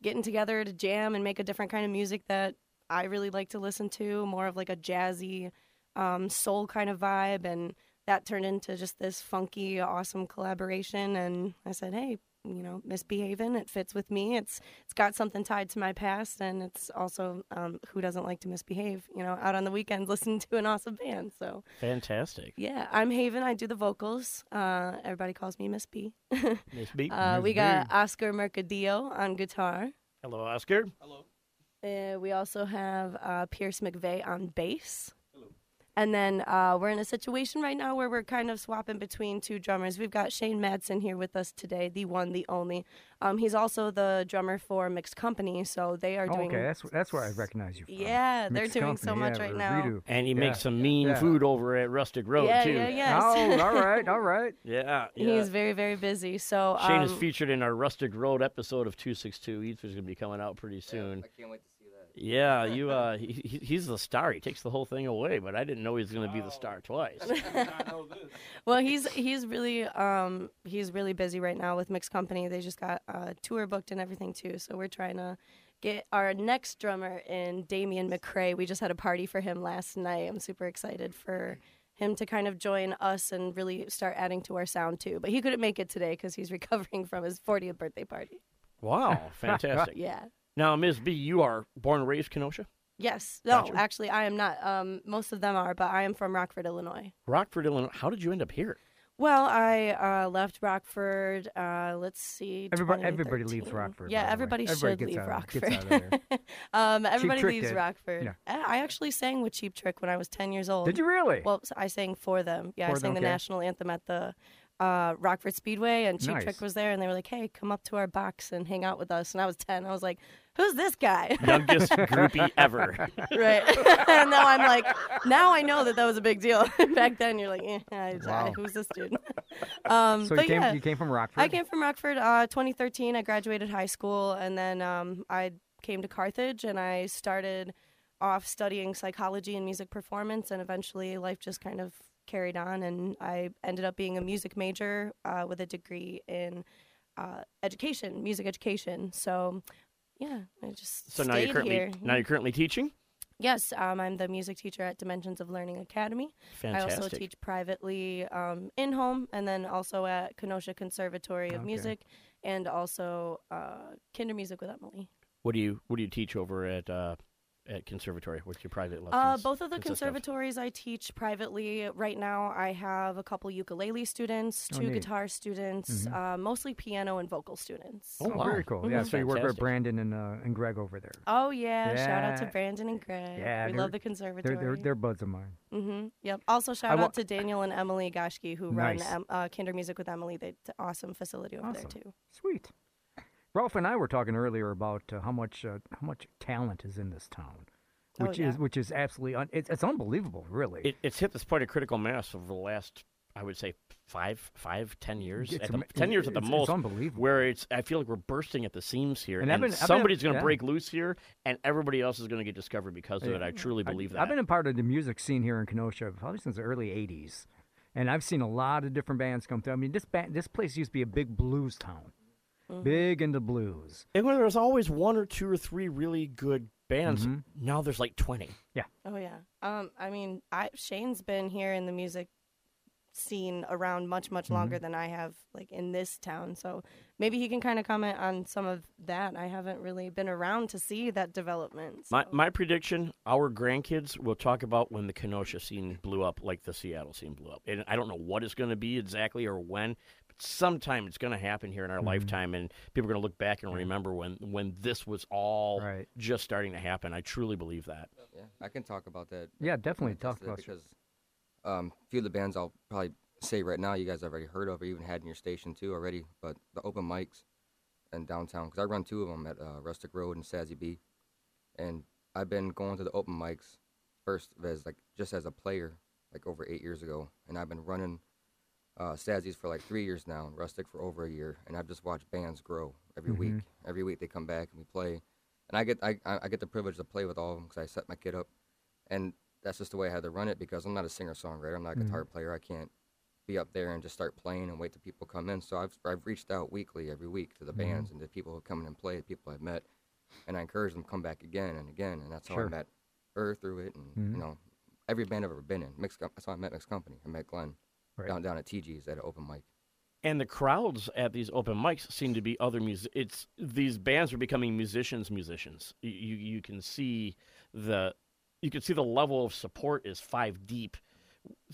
S7: getting together to jam and make a different kind of music that I really like to listen to, more of like a jazzy um, soul kind of vibe and that turned into just this funky awesome collaboration and I said, "Hey, you know, misbehaving. It fits with me. It's it's got something tied to my past, and it's also um, who doesn't like to misbehave? You know, out on the weekends, listening to an awesome band. So
S1: Fantastic.
S7: yeah, I'm Haven. I do the vocals. Uh, everybody calls me Miss B.
S1: Miss B.
S7: uh, we got
S2: B.
S7: Oscar Mercadillo on guitar.
S1: Hello, Oscar.
S7: Uh, we also have uh, Pierce McVeigh on bass. And then uh, we're in a situation right now where we're kind of swapping between two drummers. We've got Shane Madsen here with us today, the one, the only. Um, he's also the drummer for Mixed Company, so they are
S2: Oh,
S7: doing.
S2: okay, that's that's where I recognize you from.
S7: Yeah, they're
S2: Mixed
S7: doing so much
S2: yeah,
S7: right now.
S2: Redo.
S1: And he
S2: Yeah.
S1: makes some mean
S2: Yeah.
S1: food over at Rustic Road,
S7: yeah,
S1: too.
S7: yeah, yes.
S2: Oh, all right, all right.
S1: Yeah, yeah.
S7: He's very, very busy. So
S1: Shane is
S7: um,
S1: featured in our Rustic Road episode of 262. He's going to be coming out pretty soon.
S8: I can't wait to see that.
S1: Yeah, you. Uh, he, he- he's the star. He takes the whole thing away, but I didn't know he was going to be the star twice.
S7: well, he's he's really um he's really busy right now with Mixed Company. They just got a tour booked and everything too. So we're trying to get our next drummer in Damian McRae. We just had a party for him last night. I'm super excited for him to kind of join us and really start adding to our sound too. But he couldn't make it today because he's recovering from his 40th birthday party.
S1: Wow, fantastic.
S7: Yeah.
S1: Now, Ms. B, you are born and raised Kenosha?
S7: Yes. No,
S1: Gotcha.
S7: actually, I am not. Um, most of them are, but I am from Rockford, Illinois.
S1: Rockford, Illinois. How did you end up here?
S7: Well, I uh, left Rockford. Uh, let's see.
S2: Everybody- everybody leaves Rockford,
S7: Yeah,
S2: by the way.
S7: everybody,
S2: Everybody
S7: should
S2: gets
S7: leave
S2: out
S7: Rockford.
S2: gets out of there.
S7: um, everybody leaves
S2: did.
S7: Rockford.
S2: Yeah.
S7: I I actually sang with Cheap Trick when I was 10 years old.
S2: Did you really?
S7: Well, I sang for them. Yeah, I sang
S2: them,
S7: the
S2: okay.
S7: national anthem at the uh, Rockford Speedway, and Cheap
S2: Nice.
S7: Trick was there, and they were like, "Hey, come up to our box and hang out with us." And I was 10. I was like, "Who's this guy?"
S1: Youngest groupie ever.
S7: right. and now I'm like, now I know that that was a big deal. Back then, you're like, eh, I,
S2: Wow.
S7: who's this dude? um,
S2: so you came
S7: yeah.
S2: you came from Rockford.
S7: I came from Rockford, uh, 2013. I graduated high school, and then um, I came to Carthage, and I started off studying psychology and music performance, and eventually life just kind of carried on, and I ended up being a music major uh, with a degree in uh, education, music education. So, yeah, I just
S1: So
S7: stayed
S1: now you're currently
S7: here.
S1: now you're currently teaching.
S7: Yes, um, I'm the music teacher at Dimensions of Learning Academy.
S1: Fantastic.
S7: I also teach privately um, in home and then also at Kenosha Conservatory of
S2: Okay.
S7: Music and also uh, Kindermusik with Emily.
S1: What do you What do you teach over at uh, at conservatory? What's your private lessons?
S7: Uh, both of the
S1: consist of?
S7: conservatories I teach privately. Right now, I have a couple ukulele students,
S2: Oh,
S7: two
S2: neat.
S7: guitar students,
S2: Mhm.
S7: uh, mostly piano and vocal students.
S1: Oh, wow.
S2: very cool. Yeah,
S7: Mhm.
S2: so you work with Brandon and uh, and Greg over there.
S7: Oh yeah! Shout out to Brandon and Greg.
S2: Yeah,
S7: we love the conservatory.
S2: They're they're, they're buds of mine.
S7: Mm-hmm. Yep. Also, shout
S2: wa-
S7: out to Daniel and Emily Gashke who
S2: Nice.
S7: run um, uh, Kindermusik with Emily. They it's an awesome facility over
S2: Awesome.
S7: there too.
S2: Sweet. Ralph and I were talking earlier about uh, how much uh, how much talent is in this town,
S7: Oh,
S2: which
S7: yeah.
S2: is which is absolutely un- it's, it's unbelievable, really.
S1: It, it's hit this point of critical mass over the last, I would say, five, five, ten years.
S2: It's
S1: At the, ten years at the
S2: it's-
S1: most.
S2: It's unbelievable.
S1: where it's, I feel like we're bursting at the seams here,
S2: And
S1: and,
S2: been-
S1: somebody's going to
S2: yeah.
S1: break loose here, and everybody else is going to get discovered because of it. I truly
S2: I-
S1: believe that.
S2: I've been a part of the music scene here in Kenosha probably since the early '80s, and I've seen a lot of different bands come through. I mean, this band, this place used to be a big blues town,
S7: Mm-hmm.
S2: big into blues.
S1: and where there's always one or two or three really good bands,
S2: Mhm.
S1: now there's like twenty. Yeah.
S7: Oh yeah. Um, I mean, I Shane's been here in the music scene around much much
S2: Mm-hmm.
S7: longer than I have, like in this town. So maybe he can kind of comment on some of that. I haven't really been around to see that development.
S1: My
S7: so-
S1: my prediction: our grandkids will talk about when the Kenosha scene blew up, like the Seattle scene blew up. And I don't know what it's going to be exactly or when, but sometime it's going to happen here in our lifetime, and people are going to look back and remember when when this was all
S2: Right.
S1: just starting to happen. I truly believe that.
S8: Yeah, I can talk about that.
S2: Yeah, definitely talk
S8: to that
S2: about
S8: because um, a few of the bands I'll probably say right now you guys have already heard of or even had in your station too already. But the open mics in downtown because I run two of them at uh, Rustic Road and Sazzy B, and I've been going to the open mics first as like just as a player like over eight years ago, and I've been running uh, Sazzies for like three years now, and Rustic for over a year, and I've just watched bands grow every week. Every week they come back and we play, and I get I I get the privilege to play with all of them because I set my kid up, and that's just the way I had to run it because I'm not a singer songwriter. I'm not a guitar player. I can't be up there and just start playing and wait till people come in. So I've I've reached out weekly every week to the
S2: Mhm.
S8: bands and the people who come in and play, people I've met, and I encourage them to come back again and again. And that's how I met her through it, and you know every band I've ever been in. Mixed, that's how I met Mixed Company. I met Glenn
S2: Right.
S8: down down at TG's at an open mic.
S1: And the crowds at these open mics seem to be other music. It's these bands are becoming musicians. Musicians. You, you can see the you can see the level of support is five deep,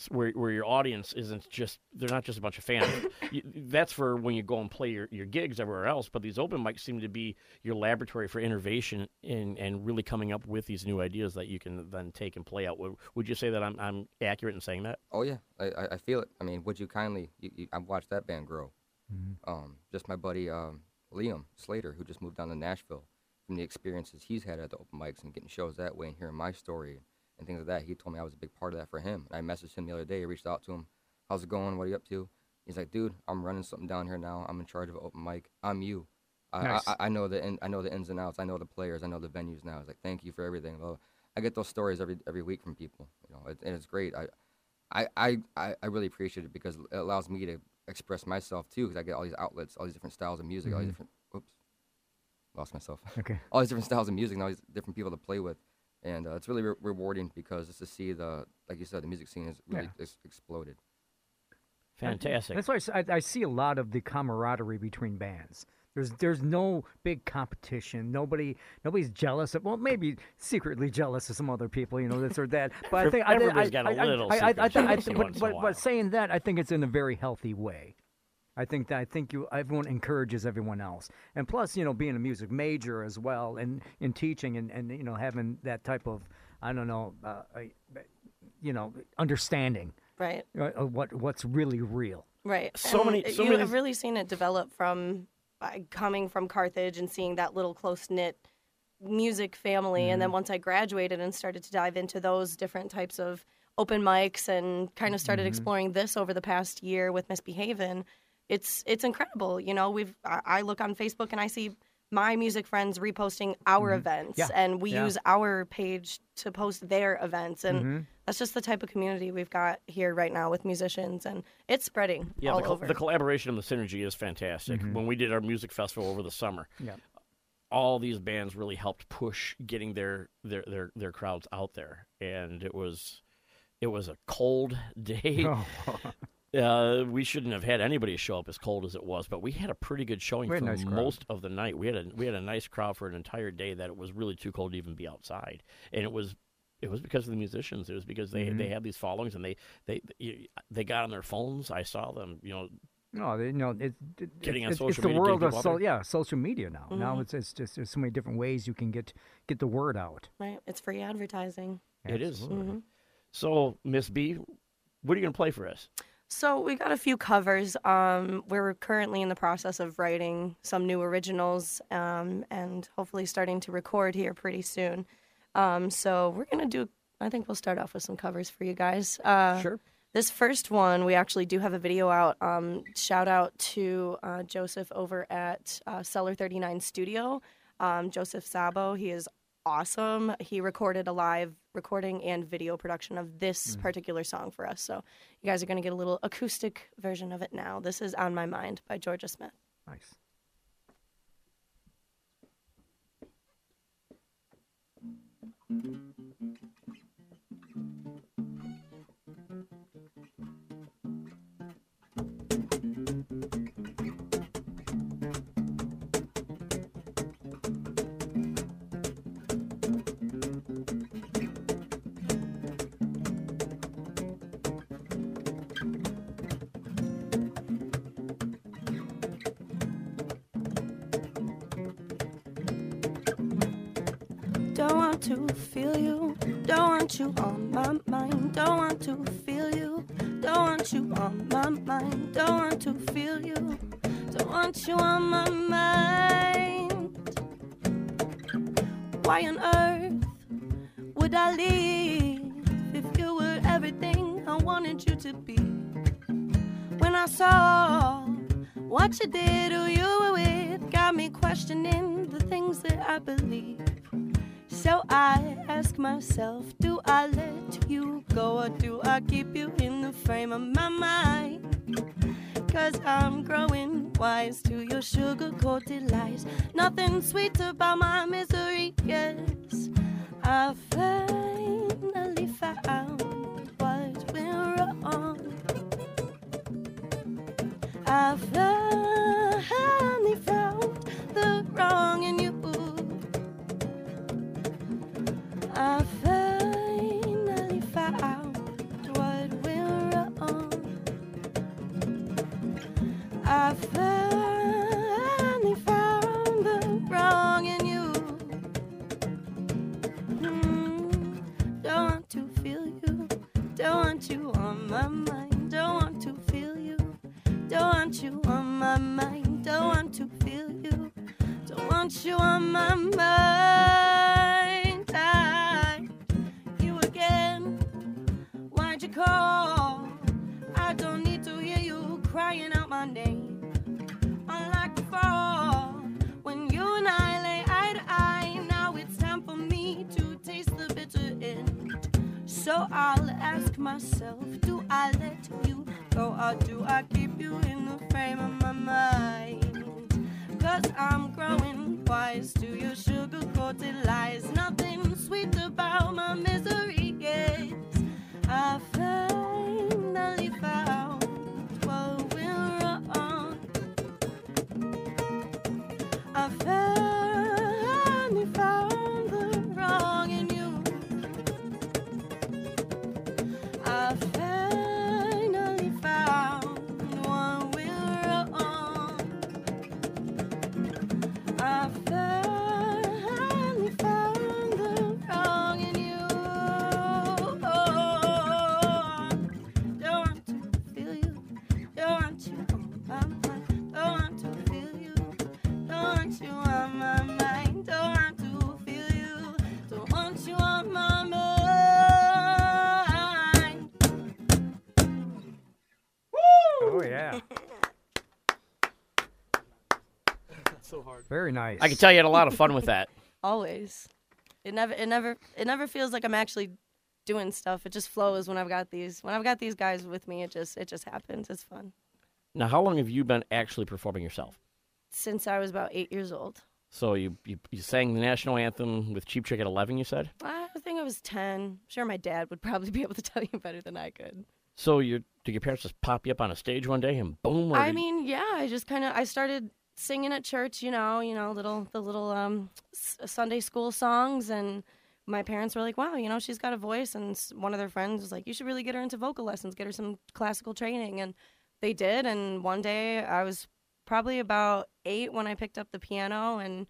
S1: where where your audience isn't just they're not just a bunch of fans. you, that's for when you go and play your, your gigs everywhere else. But these open mics seem to be your laboratory for innovation and and really coming up with these new ideas that you can then take and play out. Would, would you say that I'm I'm accurate in saying that?
S8: Oh yeah, I, I, I feel it. I mean, would you kindly? You, you, I've watched that band grow. Um, just my buddy um, Liam Slater, who just moved down to Nashville, from the experiences he's had at the open mics and getting shows that way and hearing my story and things like that. He told me I was a big part of that for him. And I messaged him the other day. I reached out to him. How's it going? What are you up to? He's like, dude, I'm running something down here now. I'm in charge of an open mic. I'm you. I,
S2: Nice.
S8: I, I know the in, I know the ins and outs. I know the players. I know the venues now. He's like, thank you for everything. Well, I get those stories every every week from people. You know, it, and it's great. I, I, I, I really appreciate it because it allows me to express myself too. Because I get all these outlets, all these different styles of music, all these
S2: Mhm.
S8: different. Oops, lost myself.
S2: Okay.
S8: all these different styles of music and all these different people to play with, and uh, it's really re- rewarding because just to see the, like you said, the music scene has really
S2: Yeah.
S8: ex- exploded.
S1: Fantastic.
S2: That's why I see a lot of the camaraderie between bands. There's there's no big competition. Nobody nobody's jealous of. Well, maybe secretly jealous of some other people, you know, this or that. But I think I,
S1: Everybody's
S2: I,
S1: got a
S2: I, I-
S1: little
S2: I, I, I,
S1: secret
S2: think- I,
S1: jealousy
S2: but,
S1: once in a
S2: but,
S1: while.
S2: but saying that, I think it's in a very healthy way. I think that I think you everyone encourages everyone else, and plus, you know, being a music major as well, and in teaching, and, and you know, having that type of I don't know, uh, you know, understanding
S7: Right.
S2: uh, of what what's really real.
S7: Right.
S1: So
S7: And
S1: many- so
S7: you
S1: many-
S7: have really seen it develop from uh, coming from Carthage and seeing that little close knit music family, and then
S1: Mm-hmm.
S7: once I graduated and started to dive into those different types of open mics and kind of started
S1: Mm-hmm.
S7: exploring this over the past year with Misbehavin', it's it's incredible. You know, we've I, I look on Facebook and I see my music friends reposting our events,
S2: Yeah.
S7: and we
S2: Yeah.
S7: use our page to post their events, and
S2: Mhm.
S7: that's just the type of community we've got here right now with musicians, and it's spreading
S1: Yeah,
S7: all
S1: the,
S7: over.
S1: the collaboration and the synergy is fantastic.
S2: Mm-hmm.
S1: When we did our music festival over the summer,
S2: Yeah.
S1: all these bands really helped push getting their their their, their crowds out there, and it was it was a cold day.
S2: Oh.
S1: Uh, we shouldn't have had anybody show up as cold as it was, but we had a pretty good showing for
S2: nice
S1: most of the night. We had a we had a nice crowd for an entire day that it was really too cold to even be outside, and it was it was because of the musicians. It was because they
S2: Mm-hmm.
S1: they had these followings and they they they, they got on their phones. I saw them, you know,
S2: No, they, no, it, it,
S1: Getting on
S2: it's,
S1: social
S2: it's the
S1: media,
S2: world of so, yeah, social media now. Now
S7: Mhm.
S2: it's it's just there's so many different ways you can get get the word out.
S7: Right, it's free advertising.
S1: It is.
S2: Absolutely.
S7: hmm
S1: So, Miss B, what are you going to play for us?
S7: So we got a few covers. Um, we're currently in the process of writing some new originals, um, and hopefully starting to record here pretty soon. Um, so we're gonna do. I think we'll start off with some covers for you guys. Uh,
S1: Sure.
S7: This first one, we actually do have a video out. Um, shout out to uh, Joseph over at uh, Cellar 39 Studio. Um, Joseph Sabo, he is awesome. He recorded a live recording and video production of this mm-hmm. particular song for us. So you guys are going to get a little acoustic version of it now. This is On My Mind by Georgia Smith.
S2: Nice.
S7: Don't to feel you. Don't want you on my mind. Don't want to feel you. Don't want you on my mind. Don't want to feel you. Don't want you on my mind. Why on earth would I leave if you were everything I wanted you to be? When I saw what you did, who you were with, got me questioning the things that I believe. So I ask myself, do I let you go or do I keep you in the frame of my mind? Cause I'm growing wise to your sugar coated lies. Nothing sweet about my misery, yes. I finally found what went wrong. I finally want you on my mind. Don't want to feel you. Don't want you on my mind. I, you again. Why'd you call? I don't need to hear you crying out my name. Unlike before, when you and I lay eye to eye, now it's time for me to taste the bitter end. So I'll ask myself, do I let you go or do I keep you in the frame of my mind? Cause I'm growing wise to your sugar coated lies. Nothing sweet about my misery. I finally
S2: Very nice.
S1: I can tell you had a lot of fun with that.
S7: Always. It never it never it never feels like I'm actually doing stuff. It just flows when I've got these when I've got these guys with me. It just it just happens. It's fun.
S1: Now, how long have you been actually performing yourself?
S7: Since I was about eight years old.
S1: So you you, you sang the national anthem with Cheap Trick at 11, you said?
S7: I think I was ten. Sure, my dad would probably be able to tell you better than I could.
S1: So you did your parents just pop you up on a stage one day and boom?
S7: I
S1: did-
S7: mean, yeah, I just kind of I started singing at church, you know, you know, little the little um s- Sunday school songs and my parents were like, "Wow, you know, she's got a voice." And one of their friends was like, "You should really get her into vocal lessons, get her some classical training." And they did, and one day I was probably about 8 when I picked up the piano and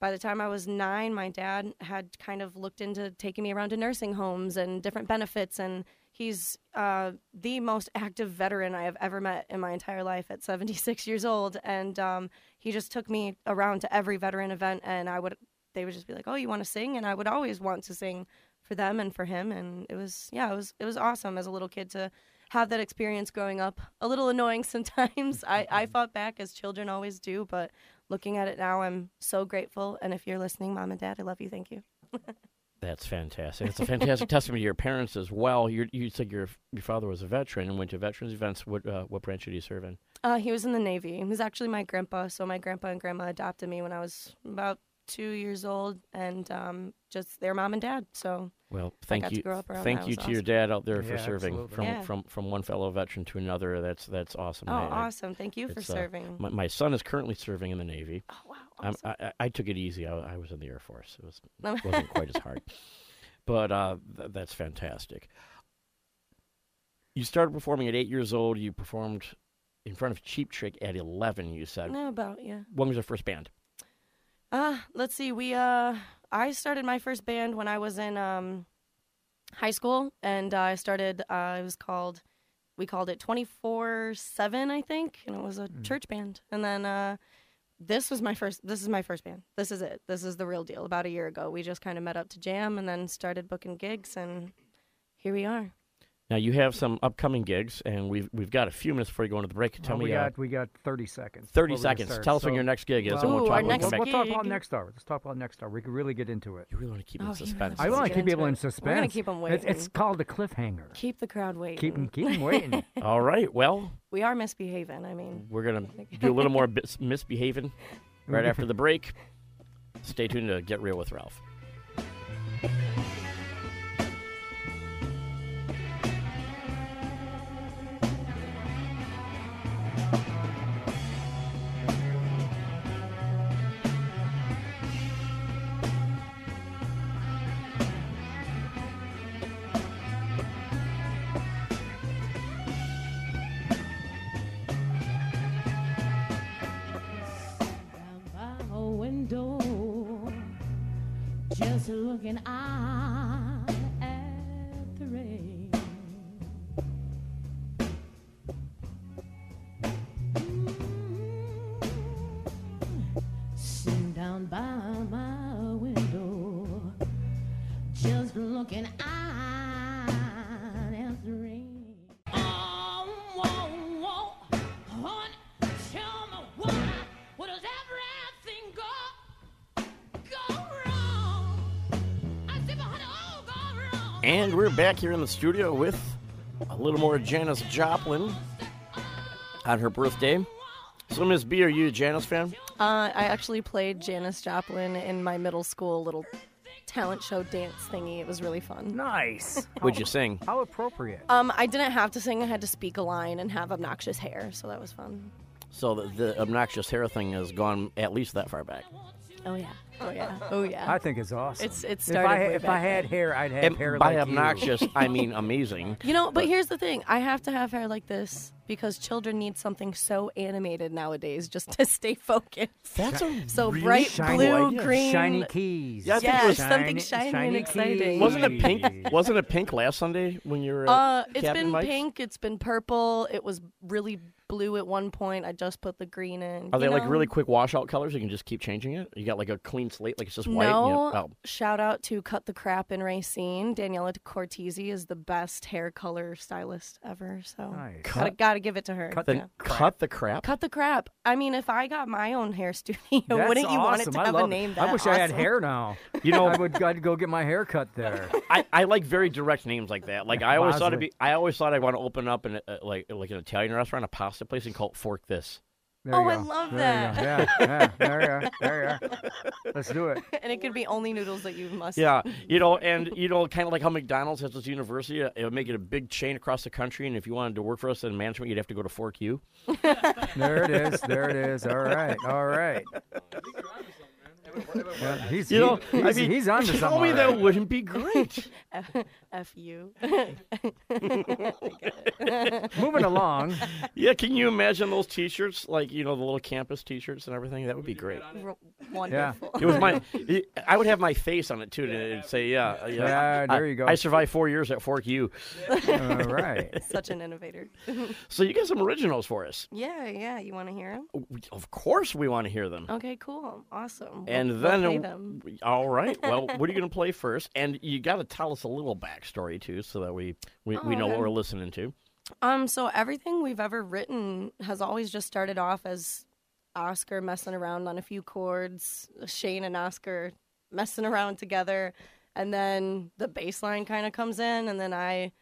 S7: by the time I was 9, my dad had kind of looked into taking me around to nursing homes and different benefits and He's uh, the most active veteran I have ever met in my entire life at 76 years old, and um, he just took me around to every veteran event, and I would they would just be like, "Oh, you want to sing?" and I would always want to sing for them and for him, and it was yeah, it was it was awesome as a little kid to have that experience growing up. A little annoying sometimes. I I fought back as children always do, but looking at it now, I'm so grateful. And if you're listening, mom and dad, I love you. Thank you.
S1: That's fantastic. It's a fantastic testament to your parents as well. you you said your your father was a veteran and went to veterans events. What uh, what branch did he serve in?
S7: Uh, he was in the Navy. He was actually my grandpa. So my grandpa and grandma adopted me when I was about two years old, and um, just their mom and dad. So
S1: Well,
S7: I
S1: thank
S7: got
S1: you,
S7: to grow up around
S1: thank
S7: that.
S1: you
S7: It was
S1: to your dad out there for
S2: Yeah,
S1: serving
S2: absolutely.
S1: from,
S7: Yeah.
S1: from from one fellow veteran to another. That's that's awesome.
S7: Oh,
S1: I- I-
S7: awesome! Thank you for
S1: it's, uh,
S7: serving.
S1: my, my son is currently serving in the Navy.
S7: oh wow!
S1: I'm,
S7: Awesome.
S1: I, I I took it easy. I, I was in the Air Force. It was wasn't quite as hard, but uh, th- that's fantastic. You started performing at eight years old. You performed in front of Cheap Trick at eleven. You said.
S7: no, about yeah.
S1: When was your first band?
S7: Uh, let's see. We uh, I started my first band when I was in um, high school, and uh, I started. Uh, it was called. We called it twenty four seven, I think, and it was a church band. And then uh, this was my first. This is my first band. This is it. This is the real deal. About a year ago, we just kind of met up to jam, and then started booking gigs, and here we are.
S1: Now you have some upcoming gigs, and we've we've got a few minutes before you go into the break. Tell
S2: Well,
S1: me,
S2: we
S1: uh,
S2: got we got 30 seconds.
S1: 30
S2: before we're gonna
S1: seconds. Tell us when your next gig is, and
S2: well,
S1: we'll
S7: Ooh,
S1: talk
S7: our
S1: when we
S7: next
S1: come.
S2: We'll talk about next hour. Let's talk about next hour. We can really get into it.
S1: You really want to keep it
S7: Oh,
S1: in suspense.
S7: really
S2: I want to keep people
S7: into
S2: in suspense.
S7: We're gonna keep 'em
S2: It's, it's called a cliffhanger.
S7: Keep the crowd waiting.
S2: Keep them waiting.
S1: All right. Well,
S7: we are misbehaving. I mean,
S1: we're gonna do a little more bis- misbehaving right after the break. Stay tuned to Get Real with Ralph. Back here in the studio with a little more Janis Joplin on her birthday. So, Miss B, are you a Janis fan?
S7: uh, I actually played Janis Joplin in my middle school little talent show dance thingy. It was really fun.
S2: Nice.
S1: Would you sing?
S2: How appropriate.
S7: Um, I didn't have to sing. I had to speak a line and have obnoxious hair, so that was fun.
S1: So the, the obnoxious hair thing has gone at least that far back.
S7: Oh yeah. Oh yeah. Oh yeah.
S2: I think it's awesome.
S7: It's it
S2: if
S7: started.
S2: I,
S7: way
S2: if
S7: back
S2: I had
S7: then.
S2: hair, I'd have
S1: And
S2: hair
S1: by
S2: like you.
S1: obnoxious, I mean amazing.
S7: You know, but here's the thing: I have to have hair like this because children need something so animated nowadays just to stay focused.
S1: That's a
S7: So
S1: really
S7: bright
S1: shiny
S7: blue,
S1: idea.
S7: green,
S2: Shiny keys.
S1: Yeah, I think it
S7: Yes,
S1: was-
S7: something shiny, and exciting.
S2: keys.
S1: Wasn't it pink? Wasn't it pink last Sunday when you were? At
S7: Uh, it's
S1: Captain
S7: been
S1: Mike's?
S7: pink. It's been purple. It was really blue at one point. I just put the green in.
S1: Are
S7: you
S1: they like really quick washout colors? You can just keep changing it. You got like a clean slate, like it's just white. and you-
S7: No.
S1: oh,
S7: Shout out to Cut the Crap in Racine. Daniela Cortese is the best hair color stylist ever. So
S2: Nice.
S7: gotta, gotta give it to her.
S2: Cut
S1: then
S7: Yeah.
S1: cut the crap.
S7: Cut the crap. I mean, if I got my own hair studio,
S2: That's
S7: wouldn't you want it to
S2: I
S7: have
S2: love
S7: a
S2: it.
S7: name that
S2: I wish I had hair now.
S1: You know-
S2: I would I'd go get my hair cut there.
S1: I, I like very direct names like that. Like I always thought it'd be. I always thought I'd want to open up an uh, like like an Italian restaurant, a pasta place, and call Fork This.
S2: There
S7: Oh, I love
S2: There
S7: that.
S2: Yeah, yeah, there you are. There you are. Let's do it.
S7: and it could be only noodles that you must.
S1: Yeah, you know, and you know, kind of like how McDonald's has this university. uh, It would make it a big chain across the country, and if you wanted to work for us in management, you'd have to go to Fork U.
S2: There it is. There it is. All right. All right. Yeah, he's,
S1: You know,
S2: he-
S1: I mean,
S2: he's on to something.
S1: tell
S2: something.
S1: me
S2: all
S1: that wouldn't be great.
S7: F you.
S2: Moving along.
S1: yeah, can you imagine those T-shirts, like you know, the little campus T-shirts and everything? That would be great.
S7: R- Wonderful.
S1: It was my. I would have my face on it too, and it'd say, "Yeah, yeah."
S2: Yeah, there you go.
S1: I survived four years at Fork U.
S2: All right.
S7: Such an innovator.
S1: So you got some originals for us.
S7: yeah, yeah. You want to hear them?
S1: Oh, of course, we want to hear them.
S7: Okay, cool. Awesome. We'll-
S1: And then, all right. Well, what are you going to play first? And you got to tell us a little backstory too, so that we we, we
S7: Oh,
S1: know what we're listening to.
S7: Um, so everything we've ever written has always just started off as Oscar messing around on a few chords, Shane and Oscar messing around together, and then the bass line kind of comes in, and then I,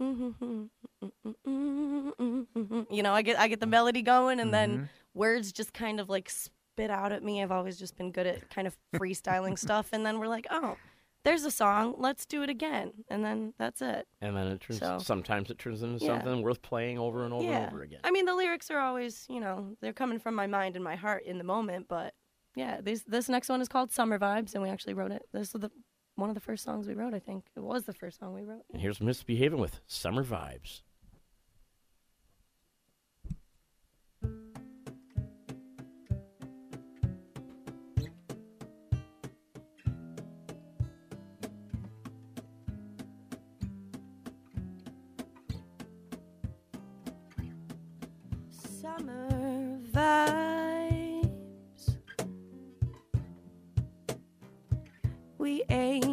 S7: you know, I get I get the melody going, and then words just kind of like spit out at me. I've always just been good at kind of freestyling stuff, and then we're like, oh. There's a song. Let's do it again, and then that's it.
S1: And then it turns.
S7: So-
S1: sometimes it turns into
S7: Yeah.
S1: something worth playing over and over
S7: yeah.
S1: and over again.
S7: I mean, the lyrics are always, you know, they're coming from my mind and my heart in the moment. But yeah, this this next one is called Summer Vibes, and we actually wrote it. This is the one of the first songs we wrote. I think it was the first song we wrote.
S1: And here's Misbehaving with Summer Vibes.
S7: Summer vibes. We ain't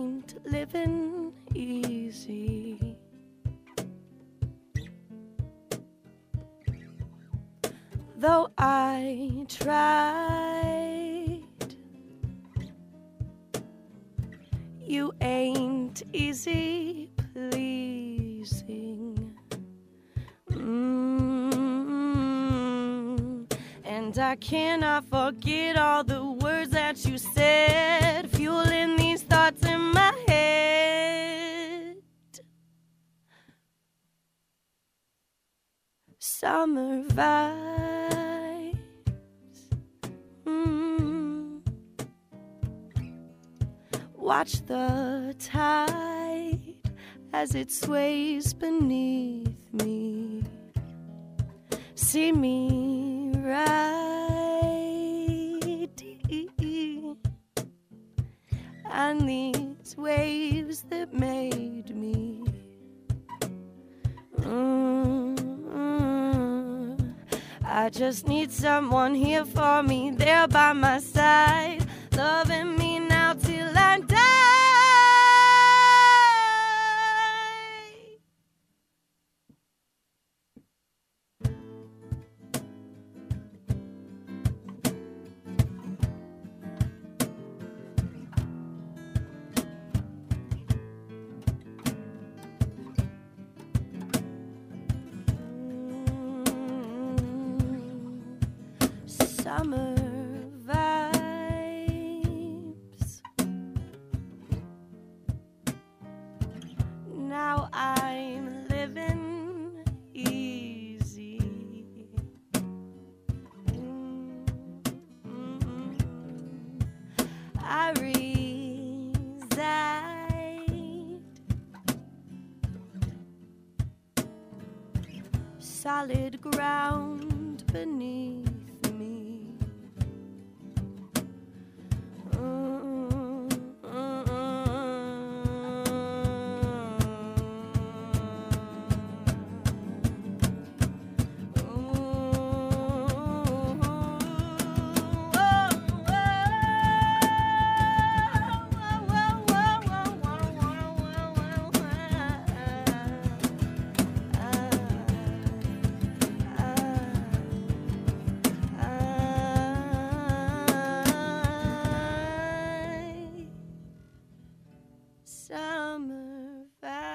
S7: Summer vibes.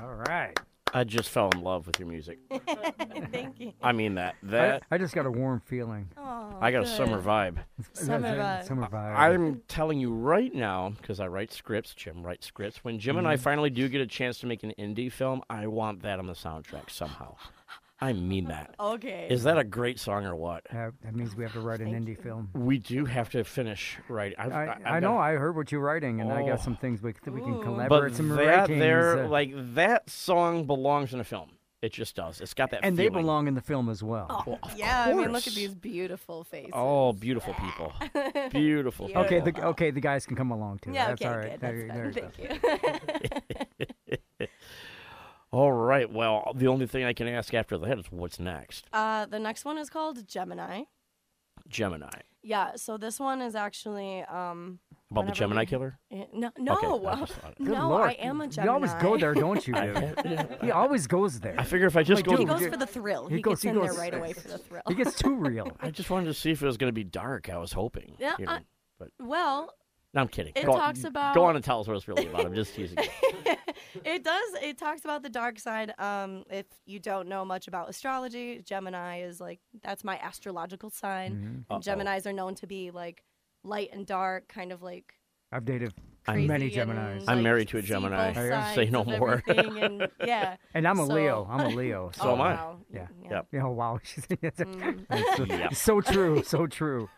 S2: All right.
S1: I just fell in love with your music.
S7: Thank you.
S1: I mean that.
S2: I,
S1: That
S2: I just got a warm feeling.
S7: Oh,
S1: I got a summer vibe.
S7: Summer vibe.
S2: Summer vibe.
S1: I'm telling you right now, because I write scripts, Jim writes scripts. When Jim and I mm-hmm. finally do get a chance to make an indie film, I want that on the soundtrack somehow. I mean that.
S7: Okay.
S1: Is that a great song or what?
S2: That, that means we have to write an indie film.
S1: We do have to finish right. I've,
S2: I,
S1: I've
S2: I know.
S1: got-
S2: I heard what you're writing, and I got
S1: Oh.
S2: some things we, that we can
S7: Ooh.
S2: collaborate.
S1: but
S2: some
S1: that
S2: writings,
S1: there,
S2: uh,
S1: like that song belongs in a film. It just does. It's got that.
S2: and they
S1: feeling.
S2: belong in the film as well.
S1: Well, of
S7: yeah, I mean, look
S1: course.
S7: at these beautiful faces.
S1: Oh, beautiful people. Beautiful.
S7: Yeah.
S2: Okay,
S1: people.
S2: the, okay, the guys can come along too.
S7: yeah,
S2: That's
S7: okay,
S2: all right.
S7: good. That's
S2: There-
S7: fine.
S2: there you go.
S7: Thank you.
S1: All right. Well, the only thing I can ask after that is what's next?
S7: uh, the next one is called Gemini.
S1: Gemini.
S7: Yeah, so this one is actually um.
S1: About the Gemini
S7: we-
S1: killer?
S7: Eh, No, no,
S1: I just
S2: Good
S7: no,
S2: Lord.
S7: I am a Gemini.
S2: You always go there, don't you? dude? he always goes there.
S1: I figure if I just
S2: Like,
S1: go,
S7: He goes
S2: dude.
S7: for the thrill.
S2: He
S7: He,
S2: goes-
S7: gets
S2: he
S7: in
S2: goes-
S7: there right away for the thrill.
S2: He gets too real.
S1: I just wanted to see if it was going to be dark. I was hoping.
S7: Yeah,
S1: you know,
S7: I-
S1: but
S7: well,
S1: no, I'm kidding.
S7: it
S1: go,
S7: talks about-
S1: Go on and tell us what it's really about. I'm just teasing you.
S7: it does. It talks about the dark side. Um, if you don't know much about astrology, Gemini is like that's my astrological sign.
S2: Mhm.
S7: And Geminis are known to be like light and dark, kind of like
S2: I've dated
S7: crazy
S2: many
S7: and,
S2: Geminis.
S1: I'm married to a Gemini.
S7: both
S2: Oh, yeah?
S1: Say no more.
S7: and yeah.
S2: and I'm a
S7: So-
S2: Leo. I'm a Leo.
S1: So
S2: So,
S1: am I.
S7: wow.
S2: Yeah.
S1: Yep.
S2: Yeah, oh, wow.
S7: Mm.
S2: so,
S1: Yep.
S2: so true. So true.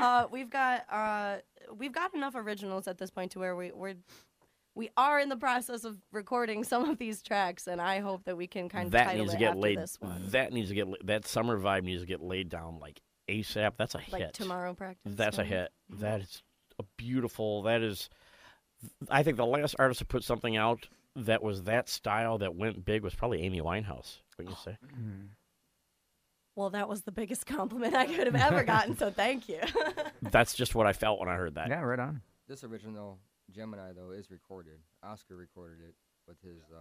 S7: uh, we've got uh, we've got enough originals at this point to where we we're we are in the process of recording some of these tracks, and I hope that we can kind of
S1: that
S7: title
S1: needs to get laid.
S7: this one,
S1: That needs to get that summer vibe needs to get laid down like ASAP. That's a
S7: like
S1: hit.
S7: Like tomorrow practice.
S1: That's a hit. That is a beautiful. That is. I think the last artist to put something out that was that style that went big was probably Amy Winehouse. Wouldn't you say?
S7: Well, that was the biggest compliment I could have ever gotten, so thank you.
S1: That's just what I felt when I heard that.
S2: Yeah, right on.
S8: This original Gemini though is recorded. Oscar recorded it with his uh,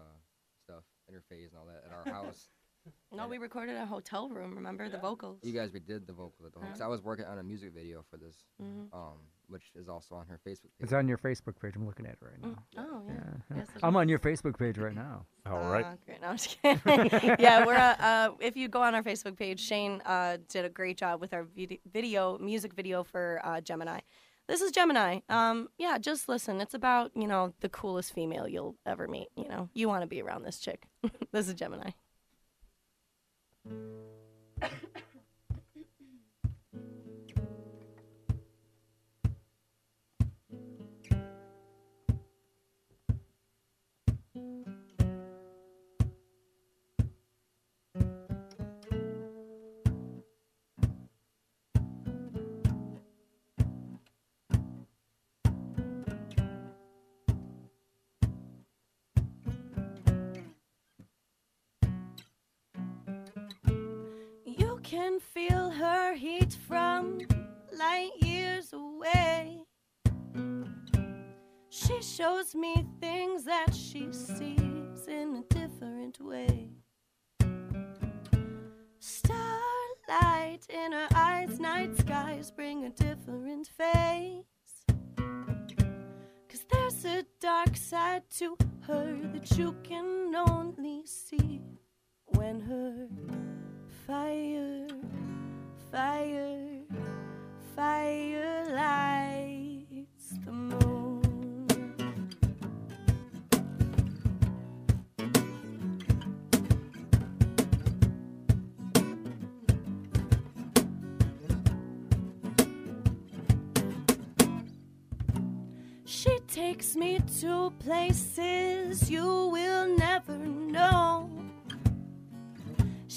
S8: stuff, interface and all that at our house.
S7: No, we recorded a hotel room. Remember the vocals?
S8: You guys redid the vocals at the home. 'cause I was working on a music video for this,
S7: Mhm.
S8: um, which is also on her Facebook page.
S2: It's on your Facebook page. I'm looking at it right now.
S7: Oh yeah.
S2: Yeah.
S7: Yes,
S2: I'm on your Facebook page right now.
S1: All right.
S7: Uh, great. No, I'm just kidding. yeah, we're uh, uh, if you go on our Facebook page, Shane uh, did a great job with our vid- video, music video for uh, Gemini. This is Gemini. Um, yeah, just listen. It's about you know the coolest female you'll ever meet. You know, you want to be around this chick. this is Gemini. Her heat from light years away. She shows me things that she sees in a different way. Starlight in her eyes, night skies bring a different face. Cause there's a dark side to her that you can only see when her fire, fire, fire lights the moon. She takes me to places you will never know.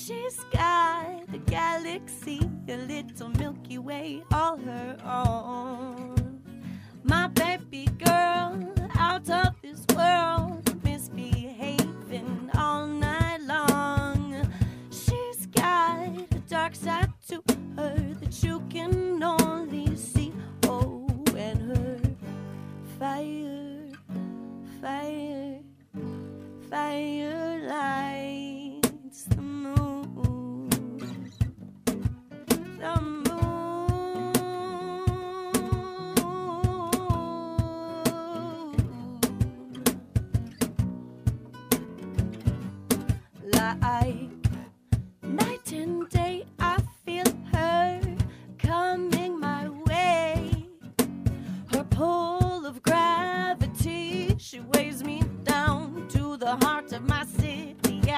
S7: She's got the galaxy, a little Milky Way, all her own. My baby girl, out of this world, misbehaving all night long. She's got a dark side to her that you can only see. Oh, and her fire, fire, fire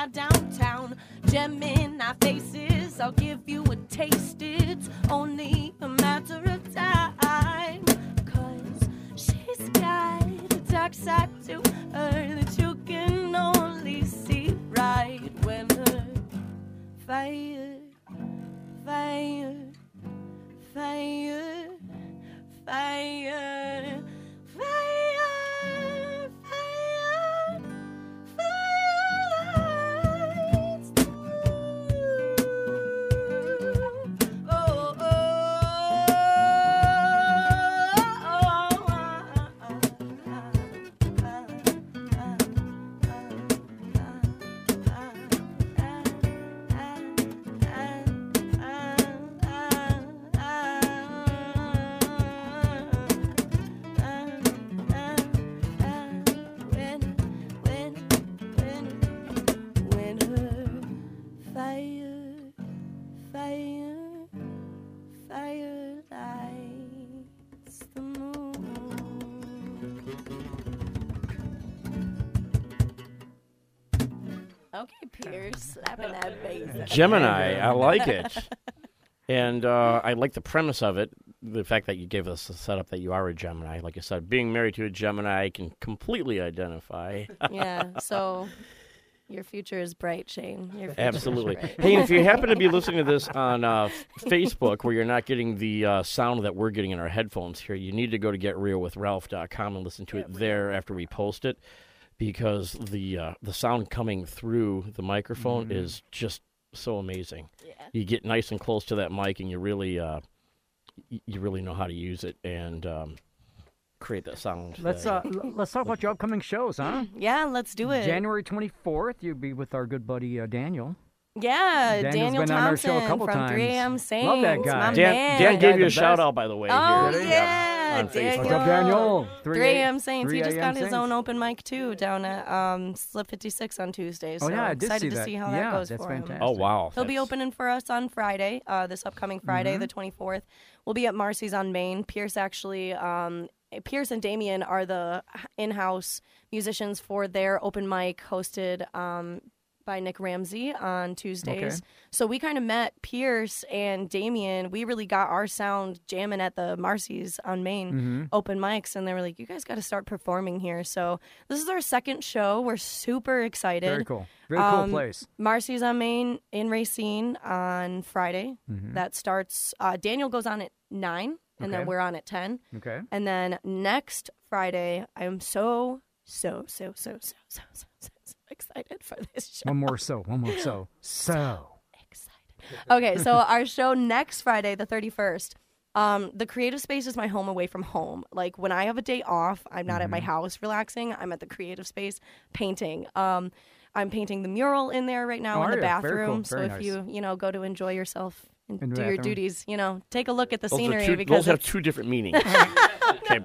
S7: yeah, downtown. Gemini faces, I'll give you a taste. It's only a matter of time. Cause she's got a dark side to her that you can only see right when her fire, fire, fire, fire,
S1: Gemini, I like it. And uh, I like the premise of it. The fact that you gave us the setup that you are a Gemini. Like I said, being married to a Gemini, I can completely identify.
S7: yeah, so your future is bright, Shane. Your
S1: Absolutely.
S7: bright.
S1: Hey, and if you happen to be listening to this on uh, Facebook where you're not getting the uh, sound that we're getting in our headphones here, you need to go to getrealwithralph.com and listen to it there after we post it because the uh, the sound coming through the microphone is just so amazing.
S7: Yeah.
S1: You get nice and close to that mic and you really uh, you really know how to use it and um, create that sound.
S2: Let's uh, let's talk about your upcoming shows, huh?
S7: Yeah, let's do it.
S2: January 24th, you'll be with our good buddy uh, Daniel.
S7: Yeah,
S2: Daniel's
S7: Daniel
S2: been on our
S7: Thompson
S2: show a couple
S7: from
S2: times.
S7: 3 a.m. Saints.
S2: Love that guy.
S7: My
S1: Dan,
S7: man.
S1: Dan
S2: Guy
S1: gave you
S2: the
S1: a shout out, by the way.
S7: Oh
S1: here.
S7: yeah,
S1: on Facebook.
S7: Daniel.
S2: What's up, Daniel?
S7: 3
S2: 3
S7: a.m. Saints. He
S2: 3
S7: just got
S2: a.m.
S7: his own open mic too down at um, Slip 56 on Tuesday. So
S2: Oh, yeah, I did
S7: excited
S2: see
S7: to
S2: that.
S7: see how
S2: Yeah,
S7: that goes
S2: that's
S7: for him.
S2: fantastic.
S1: Oh wow.
S7: He'll be
S1: That's-
S7: opening for us on Friday, uh, this upcoming Friday,
S2: Mm-hmm.
S7: the 24th. We'll be at Marcy's on Main. Pierce actually, um, Pierce and Damien are the in-house musicians for their open mic hosted um, by Nick Ramsey on Tuesdays.
S2: Okay.
S7: So we kind of met Pierce and Damien. We really got our sound jamming at the Marcy's on Main
S2: mm-hmm.
S7: open mics, and they were like, "You guys got to start performing here." So this is our second show. We're super excited.
S2: Very cool. Very cool
S7: um,
S2: place.
S7: Marcy's on Main in Racine on Friday.
S2: Mm-hmm.
S7: That starts. Uh, Daniel goes on at nine, and
S2: okay.
S7: then we're on at ten.
S2: Okay.
S7: And then next Friday, I'm so so so so so so so. so excited for this show.
S2: One more so. One more so. So.
S7: excited. Okay, so our show next Friday, the 31st. Um, the creative space is my home away from home. Like when I have a day off, I'm not at
S2: Mm-hmm.
S7: my house relaxing. I'm at the creative space painting. Um, I'm painting the mural in there right now
S2: Oh,
S7: in the
S2: ya? Very cool.
S7: bathroom. So
S2: Very
S7: if you you know go to enjoy yourself and
S2: In the
S7: do your duties, you know, take a look at the
S1: Those,
S7: scenery
S1: two,
S7: because
S1: those have two different meanings. okay.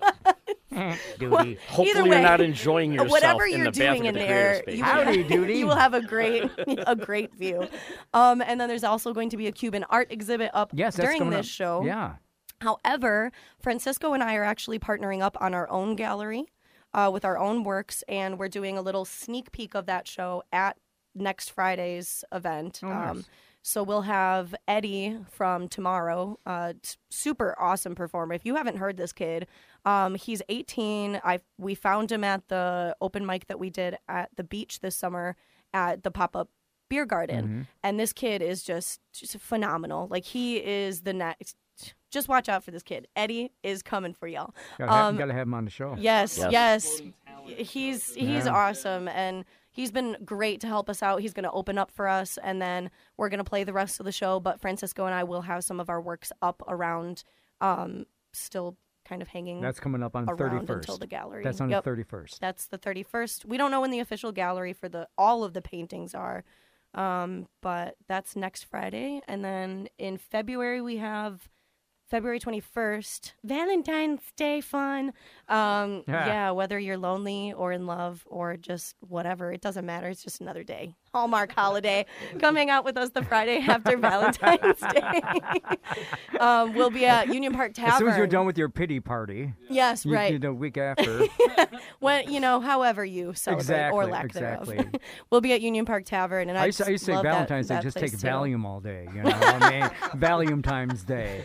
S2: Duty.
S1: Hopefully
S7: way,
S1: you're not enjoying yourself
S7: whatever
S1: in
S7: you're
S1: the
S7: doing
S1: bathroom
S7: in
S1: at the
S7: there,
S1: creative
S7: you
S1: space.
S7: will,
S2: Howdy doody.
S7: you will have a great a great view. Um, and then there's also going to be a Cuban art exhibit up
S2: Yes, that's
S7: during
S2: coming
S7: this
S2: up.
S7: show.
S2: Yeah.
S7: However, Francisco and I are actually partnering up on our own gallery uh, with our own works, and we're doing a little sneak peek of that show at next Friday's event.
S2: Oh,
S7: Um,
S2: nice.
S7: So we'll have Eddie from Tomorrow, uh, t- super awesome performer. If you haven't heard this kid, um, he's 18. I we found him at the open mic that we did at the beach this summer at the pop up beer garden,
S2: Mm-hmm.
S7: and this kid is just, just phenomenal. Like he is the next. Just watch out for this kid. Eddie is coming for y'all.
S2: Gotta, have,
S7: Um,
S2: gotta have him on the show.
S7: Yes,
S1: Yes.
S7: yes. He's he's
S2: Yeah.
S7: awesome and he's been great to help us out. He's going to open up for us and then we're going to play the rest of the show, but Francisco and I will have some of our works up around um still kind of hanging
S2: That's coming up on the 31st.
S7: until the gallery.
S2: That's on
S7: Yep.
S2: the 31st.
S7: That's the 31st. We don't know when the official gallery for the all of the paintings are. Um, but that's next Friday and then in February we have February 21st, Valentine's Day fun. Um,
S2: Yeah.
S7: yeah, whether you're lonely or in love or just whatever, it doesn't matter. It's just another day. Hallmark holiday. Come hang out with us the Friday after Valentine's Day. um, we'll be at Union Park Tavern.
S2: As soon as you're done with your pity party,
S7: Yes,
S2: you,
S7: right.
S2: you know, week after.
S7: when you know, however you celebrate or lack
S2: exactly.
S7: thereove. we'll be at Union Park Tavern, and I,
S2: I used, to, I used to say
S7: love that-
S2: Valentine's Day,
S7: that
S2: just take
S7: too.
S2: Valium all day. You know, I mean, Valium times day.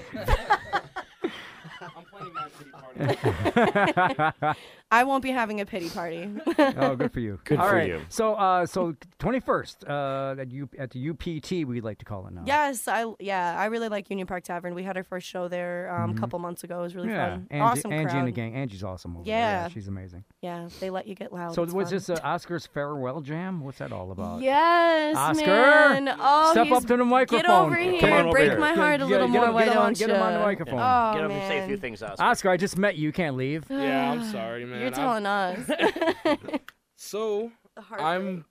S7: I won't be having a pity party.
S2: Oh, good for you.
S1: Good
S2: All
S1: for
S2: right.
S1: you.
S2: So, uh, so 21st uh, at, U, at the UPT, we like to call it now.
S7: yes, I yeah, I really like Union Park Tavern. We had our first show there um, a couple months ago. It was really
S2: Mm-hmm. Yeah,
S7: fun.
S2: Angie,
S7: awesome
S2: Angie
S7: crowd.
S2: and the gang. Angie's awesome over there.
S7: Yeah.
S2: she's amazing.
S7: Yeah, they let you get loud.
S2: so,
S7: It's
S2: was
S7: fun.
S2: this uh, Oscar's farewell jam? What's that all about?
S7: Yes,
S2: Oscar,
S7: man. Oh,
S2: step up to the microphone.
S7: Get over
S2: Come
S7: here.
S1: on over
S7: Break
S1: here.
S7: my
S2: Get-
S7: heart a little
S2: get
S7: more.
S2: him-
S7: why
S2: get him on-
S7: don't
S2: get him on the
S7: ya?
S2: microphone.
S7: Oh,
S1: Get up
S7: man.
S1: and say a few things, Oscar.
S2: Oscar, I just met you. You can't leave.
S9: Yeah, I'm sorry, man.
S7: You're
S9: I'm-
S7: telling us.
S9: So I'm.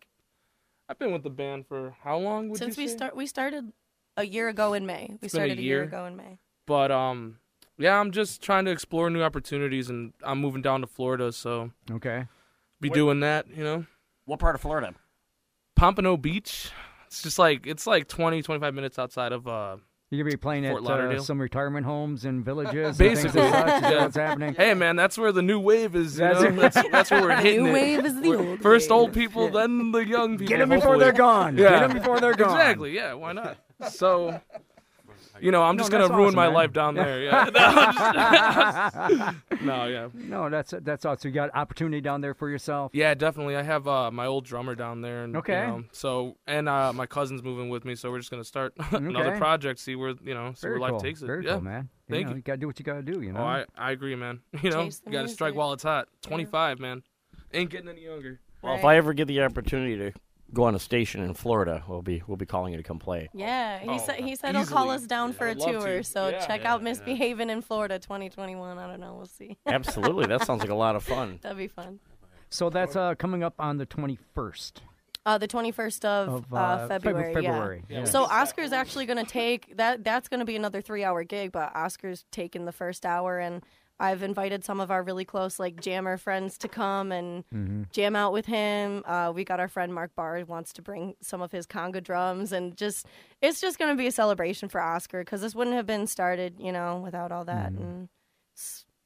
S9: I've been with the band for how long? Would
S7: Since
S9: you
S7: we
S9: say?
S7: start, we started a year ago in May. We
S9: been a
S7: started a year
S9: year.
S7: ago in May.
S9: But um, yeah, I'm just trying to explore new opportunities, and I'm moving down to Florida, so
S2: Okay.
S9: be
S1: What-
S9: doing that. You know,
S1: What part of Florida?
S9: Pompano Beach. It's just like it's like 20, 25 minutes outside of uh.
S2: You're gonna be playing
S9: Fort
S2: at uh, some retirement homes and villages. and
S9: Basically,
S2: things like that? Is that
S9: yeah.
S2: what's happening?
S9: Hey man, that's where the new wave is. You
S2: That's
S9: know? that's, that's where we're hitting
S7: New
S9: it.
S7: wave is the
S9: We're-
S7: old
S9: First
S7: wave.
S9: old people, then the young people.
S2: Get them before
S9: hopefully.
S2: they're gone.
S9: Yeah.
S2: Get them before they're gone.
S9: Exactly. Yeah. Why not? So, you know, I'm
S2: No,
S9: just gonna ruin
S2: awesome,
S9: my
S2: man.
S9: life down there. Yeah. No, just- no, yeah.
S2: No, that's that's awesome. You got opportunity down there for yourself.
S9: Yeah, definitely. I have uh, my old drummer down there, and
S2: Okay.
S9: You know, so and uh, my cousin's moving with me, so we're just gonna start another
S2: Okay.
S9: project. See where you know, see
S2: Very
S9: where
S2: cool.
S9: life takes it.
S2: Very
S9: yeah.
S2: cool, man.
S9: Thank
S2: you. Know,
S9: you.
S2: you gotta do what you gotta do. You know.
S9: Oh, I I agree, man. You know,
S7: Chase
S9: you gotta strike while it's hot. 25, man. Ain't getting any younger.
S1: Well, if I ever get the opportunity to go on a station in Florida, we'll be we'll be calling you to come play.
S7: Yeah, he
S9: Oh,
S7: said he said he'll call us down for a
S9: I'd love
S7: tour.
S9: to.
S7: So
S9: Yeah.
S7: check
S9: Yeah,
S7: out
S9: yeah.
S7: Misbehaving in Florida 2021. I don't know. We'll see.
S1: Absolutely, that sounds like a lot of fun.
S7: That'd be fun.
S2: So that's uh, coming up on the 21st
S7: Uh, the 21st of,
S2: of
S7: uh,
S2: uh,
S7: February.
S2: February.
S7: Yeah.
S2: yeah.
S7: So Oscar's actually going to take that. That's going to be another three-hour gig, but Oscar's taking the first hour, and I've invited some of our really close like jammer friends to come and
S2: Mm-hmm.
S7: jam out with him. Uh, we got our friend Mark Barr wants to bring some of his conga drums, and just it's just going to be a celebration for Oscar because this wouldn't have been started, you know, without all that.
S2: Mm-hmm.
S7: And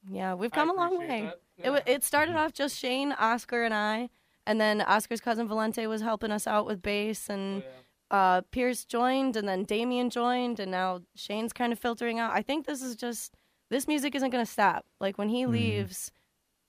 S7: yeah, we've come a long way.
S9: that.
S7: It it started off just Shane, Oscar, and I, and then Oscar's cousin Valente was helping us out with bass, and uh, Pierce joined, and then Damien joined, and now Shane's kind of filtering out. I think this is just this music isn't going to stop. Like when he
S2: Mm-hmm.
S7: leaves.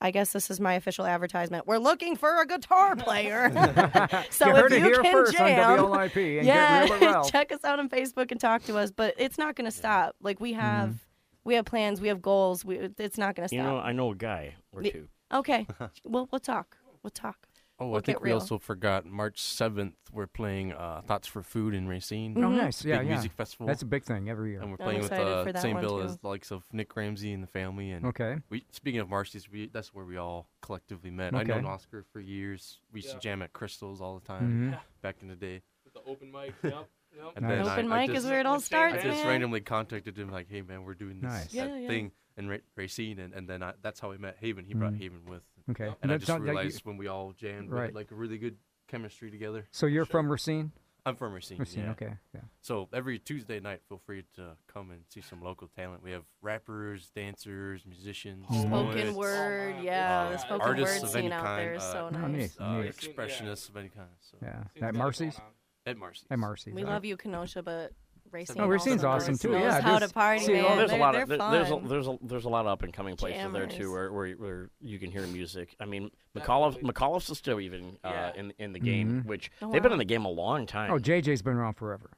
S7: I guess this is my official advertisement. We're looking for a guitar player. so
S2: You
S7: if
S2: heard it
S7: you
S2: here
S7: can
S2: first on
S7: jam,
S2: WLIP and
S7: yeah,
S2: get real well.
S7: check us out on Facebook and talk to us. But it's not going to stop. Like we have, we have plans, we have goals. We, it's not going to stop.
S1: You
S7: stop.
S1: know, I know a guy or two.
S7: Okay, we'll we'll talk. We'll talk.
S10: Oh,
S7: We'll
S10: I think
S7: get
S10: we
S7: real.
S10: also forgot March 7th, we're playing uh, Thoughts for Food in Racine.
S2: Oh, nice. Yeah,
S10: Big
S2: yeah.
S10: music festival.
S2: That's a big thing every year.
S10: and we're
S7: I'm
S10: playing with
S7: excited
S10: uh,
S7: for that
S10: same bill
S7: too.
S10: as the likes of Nick Ramsey and the family. And
S2: Okay.
S10: we speaking of Marcy's, we that's where we all collectively met. I
S2: Okay.
S10: known Oscar for years. We used
S9: Yeah.
S10: to jam at Crystals all the time
S2: Mhm.
S10: back in the day.
S9: With the open mic. Yep. Yep.
S10: And
S2: Nice.
S10: then
S7: Open
S10: I, I
S7: mic
S10: just,
S7: is where it all
S9: Let's
S7: starts,
S10: I just
S7: man.
S10: randomly contacted him like, "Hey man, we're doing this
S2: Nice.
S7: Yeah,
S10: that
S7: yeah.
S10: thing in Ra- Racine," and, and then I, that's how we met Haven. He brought
S2: Mhm.
S10: Haven with,
S2: Okay.
S10: and
S2: And
S10: I just
S2: not- that you-
S10: realized when we all jammed,
S2: Right.
S10: like a really good chemistry together.
S2: So you're from Racine?
S10: I'm from Racine.
S2: Racine.
S10: yeah.
S2: Okay. Yeah.
S10: So every Tuesday night, feel free to come and see some local talent. We have rappers, dancers, musicians,
S7: Spoken
S10: poets,
S7: word, yeah,
S10: uh,
S7: the spoken
S10: artists
S7: word
S10: of any
S7: scene out
S10: kind,
S7: there is
S10: uh,
S7: so
S2: Oh,
S7: nice.
S10: uh,
S2: neat.
S10: expressionists of any kind. So
S2: Yeah. At Marcy's?
S10: at Marcy's.
S2: At Marcy's.
S7: We
S2: all
S7: love you, Kenosha, but Racine.
S10: Oh,
S2: Racine's
S7: also
S2: awesome, too.
S7: knows
S2: Yeah,
S7: how
S2: there's-
S7: to party,
S2: see,
S7: man.
S2: well,
S1: there's a
S7: they're,
S1: lot of
S7: fun.
S1: there's a, there's a there's a lot of up and coming places there too where, where where you can hear music. I mean, McAuliffe McAuliffe's is still even uh,
S9: Yeah.
S1: in in the game,
S2: Mhm.
S1: which
S7: Oh,
S1: they've been in the game a long time.
S2: Oh, JJ's been around forever.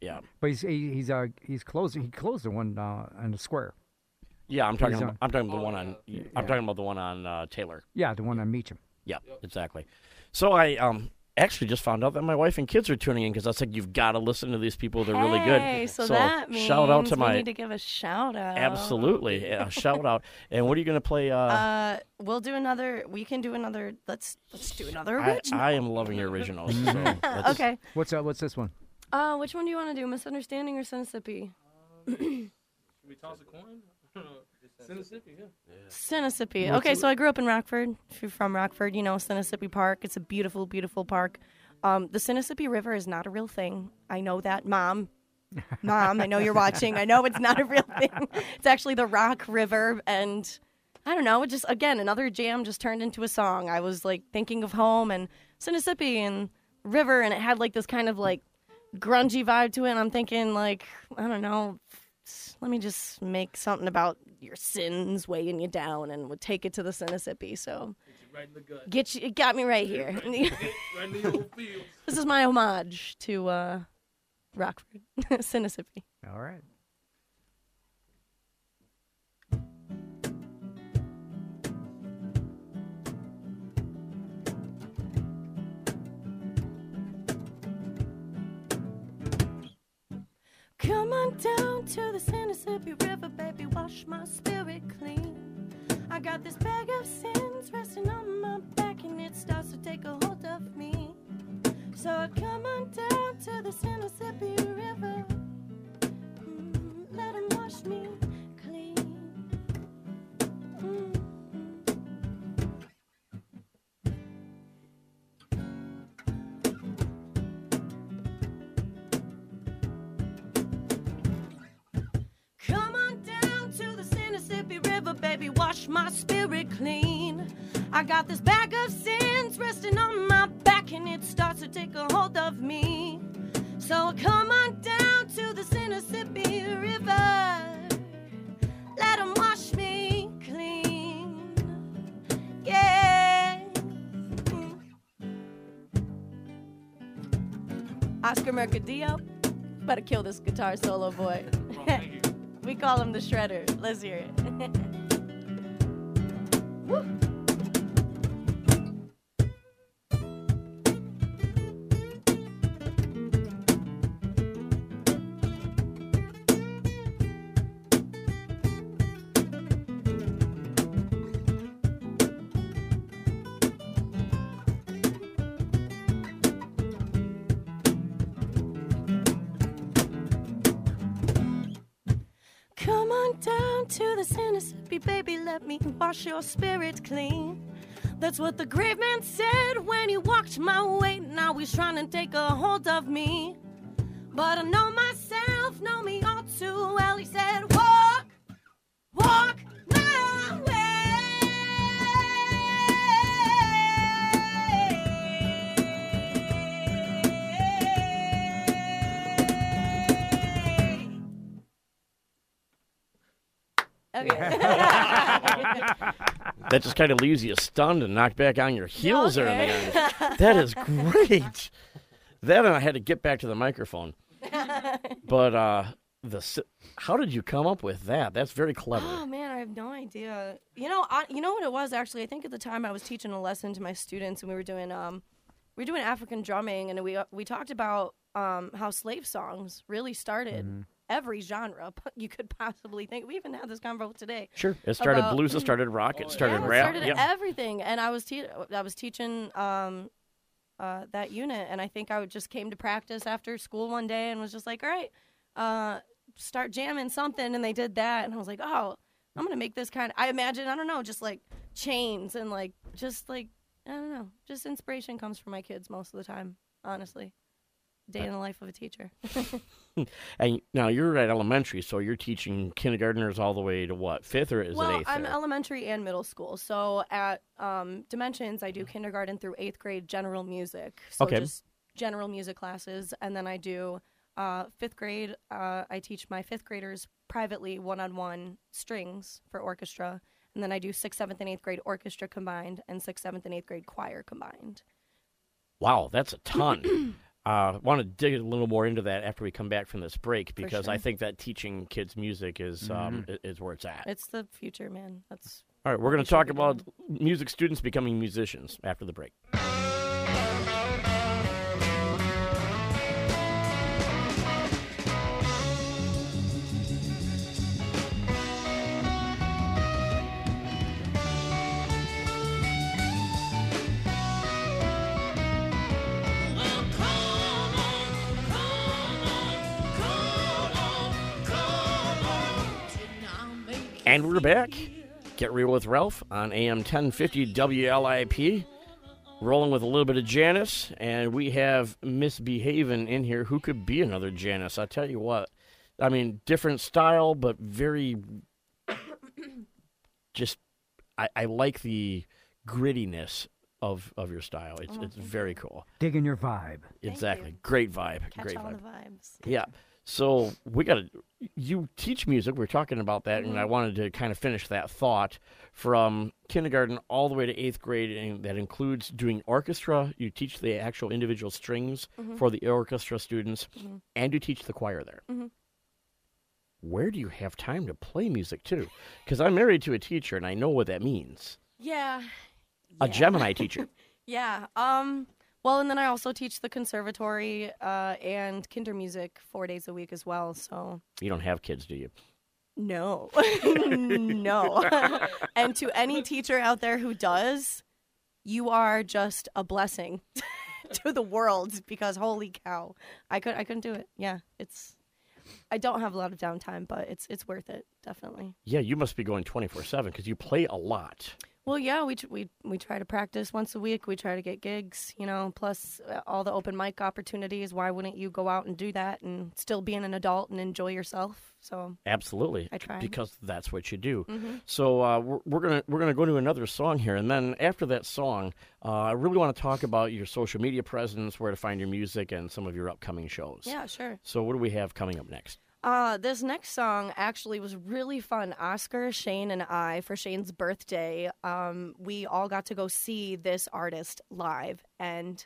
S1: yeah,
S2: But he's he, he's uh he's closing he closed the one uh on the square.
S1: yeah. I'm talking. About, I'm talking about the
S9: Oh,
S1: one on.
S9: yeah.
S1: I'm talking about the one on uh, Taylor.
S2: Yeah, the one on Meacham.
S1: Yeah, exactly. So I um actually just found out that my wife and kids are tuning in because I said you've got to listen to these people. They're really good.
S7: Hey, so, that means
S1: shout out to
S7: we
S1: my
S7: need to give a shout out.
S1: absolutely a shout out. And what are you going to play? Uh,
S7: Uh, we'll do another. We can do another. Let's let's do another
S1: I,
S7: original.
S1: I am loving your originals. so let's-
S7: okay.
S2: What's uh what's this one?
S7: Uh, which one do you want to do? Misunderstanding or Sinnissippi?
S9: Should we toss a coin? Sinnissippi, yeah.
S2: Sinnissippi.
S7: Okay, so I grew up in Rockford. If you're from Rockford, you know Sinnissippi Park. It's a beautiful, beautiful park. Um, the Sinnissippi River is not a real thing. I know that, Mom. Mom, I know you're watching. I know it's not a real thing. It's actually the Rock River, and I don't know. It just again another jam just turned into a song. I was like thinking of home and Sinnissippi and river, and it had like this kind of like grungy vibe to it. And I'm thinking like I don't know. Let me just make something about your sins weighing you down, and would take it to the Sinnissippi. So
S9: Right in the gut.
S7: get you, it got me right here.
S9: right in the old fields.
S7: this is my homage to uh, Rockford, Sinnissippi.
S2: All right.
S7: Come on down to the Sinnissippi River, baby, wash my spirit clean. I got this bag of sins resting on my back, and it starts to take a hold of me. So I come on down to the Sinnissippi River, mm, let him wash me clean. Mm. Baby, wash my spirit clean. I got this bag of sins resting on my back, and it starts to take a hold of me. So come on down to the Sinnissippi River, let 'em wash me clean. Yeah. Oscar Mercadillo, better kill this guitar solo boy. we call him the Shredder. Let's hear it. Woo. Down to the Sinnissippi, baby, let me wash your spirit clean. That's what the great man said when he walked my way. Now he's trying to take a hold of me. But I know myself, know me all too well. He said, Okay.
S1: That just kind of leaves you stunned and knocked back on your heels there in the end. That is great. That and I had to get back to the microphone. But uh, the how did you come up with that? That's very clever.
S7: Oh man, I have no idea. You know, I, you know what it was actually. I think at the time I was teaching a lesson to my students, and we were doing um, we were doing African drumming, and we we talked about um how slave songs really started
S1: Mm-hmm.
S7: Every genre you could possibly think. We even had this convo today.
S1: Sure. It started
S7: about-
S1: blues. It started rock. It started
S7: yeah, it
S1: rap.
S7: started
S1: yeah.
S7: everything, and I was te- I was teaching um, uh, that unit, and I think I would just came to practice after school one day and was just like, all right, uh, start jamming something, and they did that, and I was like, oh, I'm gonna make this kind. of... I imagine I don't know, just like chains and like just like I don't know, just inspiration comes from my kids most of the time, honestly. Day in the life of a teacher.
S1: And now you're at elementary, so you're teaching kindergartners all the way to what fifth or is
S7: well,
S1: it eighth?
S7: I'm elementary and middle school. So at um, Dimensions, I do kindergarten through eighth grade general music. So
S1: Okay.
S7: just general music classes, and then I do uh, fifth grade. Uh, I teach my fifth graders privately one-on-one strings for orchestra, and then I do sixth, seventh, and eighth grade orchestra combined, and sixth, seventh, and eighth grade choir combined.
S1: Wow, that's a ton. uh, want to dig a little more into that after we come back from this break because I think that teaching kids music is um, is where it's at.
S7: It's the future, man. That's
S1: All right, we're going to talk about music students becoming musicians after the break. And we're back. Get real with Ralph on AM 1050 WLIP. Rolling with a little bit of Janis, and we have Misbehaving in here. Who could be another Janis? I tell you what. I mean, different style, but very. Just, I, I like the grittiness of of your style. It's
S7: Oh,
S1: it's
S7: thank
S1: very cool.
S2: Digging your vibe.
S1: Exactly, great vibe.
S7: catch
S1: great
S7: all
S1: vibe.
S7: the vibes.
S1: Yeah. So we got to. You teach music. We are talking about that, and I
S7: Mhm.
S1: wanted to kind of finish that thought from kindergarten all the way to eighth grade, and that includes doing orchestra. You teach the actual individual strings
S7: Mhm.
S1: for the orchestra students,
S7: Mhm.
S1: and you teach the choir there.
S7: Mhm.
S1: Where do you have time to play music too? Because I'm married to a teacher, and I know what that means.
S7: Yeah.
S1: A Gemini teacher.
S7: Yeah. Um. Well, and then I also teach the conservatory uh, and Kindermusik four days a week as well. So
S1: You don't have kids, do you?
S7: no, no. and to any teacher out there who does, you are just a blessing to the world because holy cow, I could I couldn't do it. Yeah, it's. I don't have a lot of downtime, but it's it's worth it definitely.
S1: Yeah, you must be going 24 seven because you play a lot.
S7: Well, yeah, we we we try to practice once a week. We try to get gigs, you know, plus uh, all the open mic opportunities. Why wouldn't you go out and do that and still being an adult and enjoy yourself? So
S1: Absolutely,
S7: I try.
S1: because that's what you do.
S7: Mhm.
S1: So uh, we're, we're gonna we're gonna go to another song here, and then after that song, uh, I really want to talk about your social media presence, where to find your music, and some of your upcoming shows.
S7: yeah, sure.
S1: So what do we have coming up next?
S7: Uh, this next song actually was really fun. Oscar, Shane, and I, for Shane's birthday, um, we all got to go see this artist live, and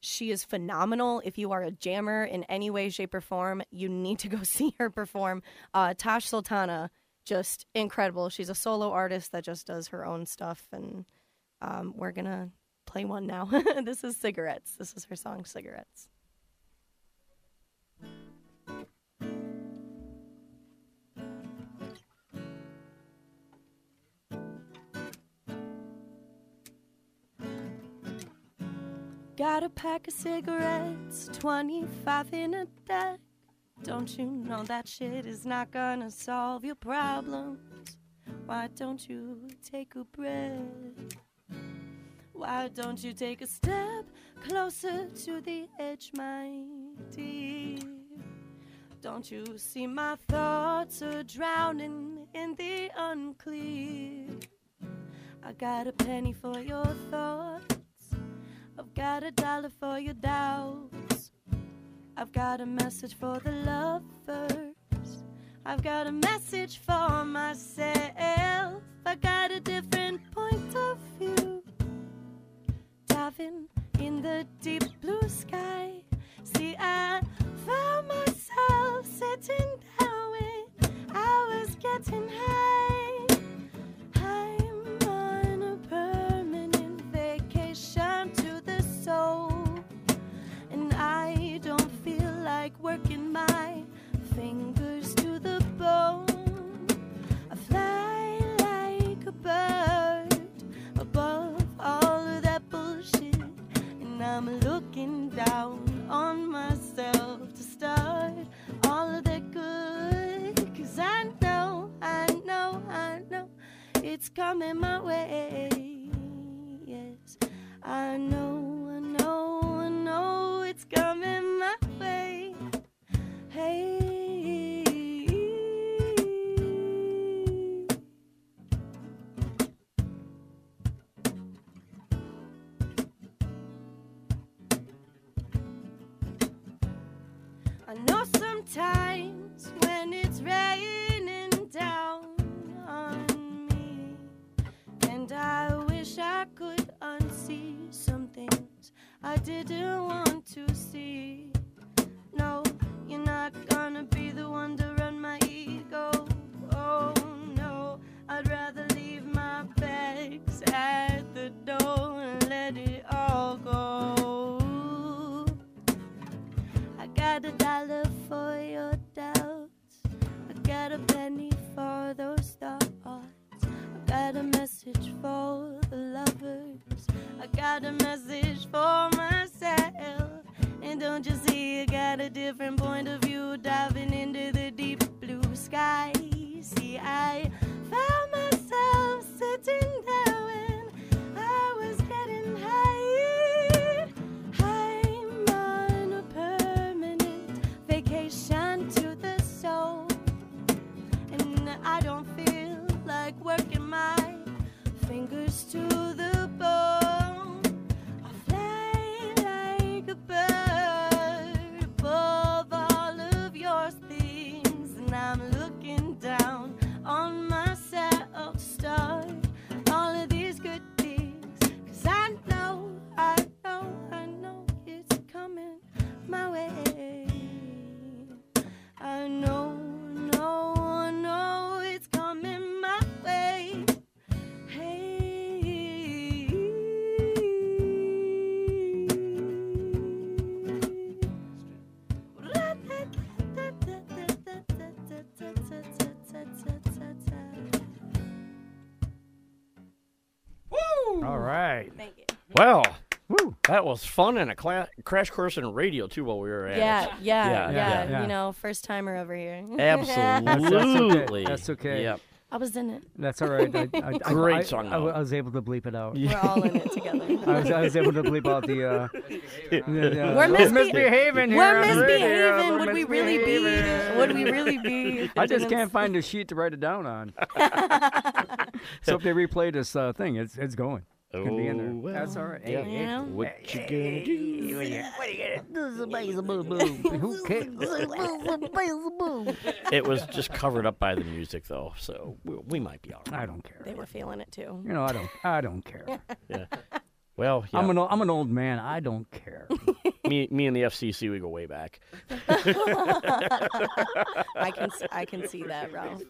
S7: she is phenomenal. If you are a jammer in any way, shape, or form, you need to go see her perform. Uh, Tash Sultana, just incredible. She's a solo artist that just does her own stuff, and um, we're gonna play one now. this is Cigarettes. This is her song, Cigarettes. Got a pack of cigarettes, 25 in a deck. Don't you know that shit is not gonna solve your problems? Why don't you take a breath? Why don't you take a step closer to the edge, my dear? Don't you see my thoughts are drowning in the unclear? I got a penny for your thoughts. Got a dollar for your doubts. I've got a message for the lovers. I've got a message for myself. I got a different point of view. Diving in the deep blue sky. See, I found myself sitting down when I was getting was
S1: fun and a cla- crash course in radio too while we were at
S7: Yeah,
S1: it.
S7: yeah, yeah,
S2: yeah.
S7: You know, first timer over here.
S1: Absolutely.
S2: That's okay.
S1: Yep.
S7: I was in it.
S2: That's all right. I, I, I-
S1: Great
S2: I,
S1: song,
S2: I,
S1: though.
S2: I was able to bleep it out.
S7: We're all in it together.
S2: I was, I was able to bleep out the. Uh, the, uh,
S7: We're misbe-
S2: misbehaving here.
S7: We're
S2: on the
S7: misbehaving.
S2: We're
S7: Would we really be?
S2: misbehaving.
S7: Would we really be?
S2: I just can't find a sheet to write it down on. so if they replay this uh, thing, it's it's going. It's gonna be in there.
S1: Oh, well,
S2: That's all right.
S1: yeah.
S2: Hey, hey,
S7: know?
S1: What you gonna do?
S2: Who cares?
S1: It was just covered up by the music, though, so we, we might be all right.
S2: I don't care.
S7: They were feeling it too.
S2: You know, I don't. I don't care.
S1: Yeah. Well, yeah,
S2: I'm an o- I'm an old man. I don't care.
S1: me, me and the FCC, we go way back.
S7: I can s- I can see that, Ralph.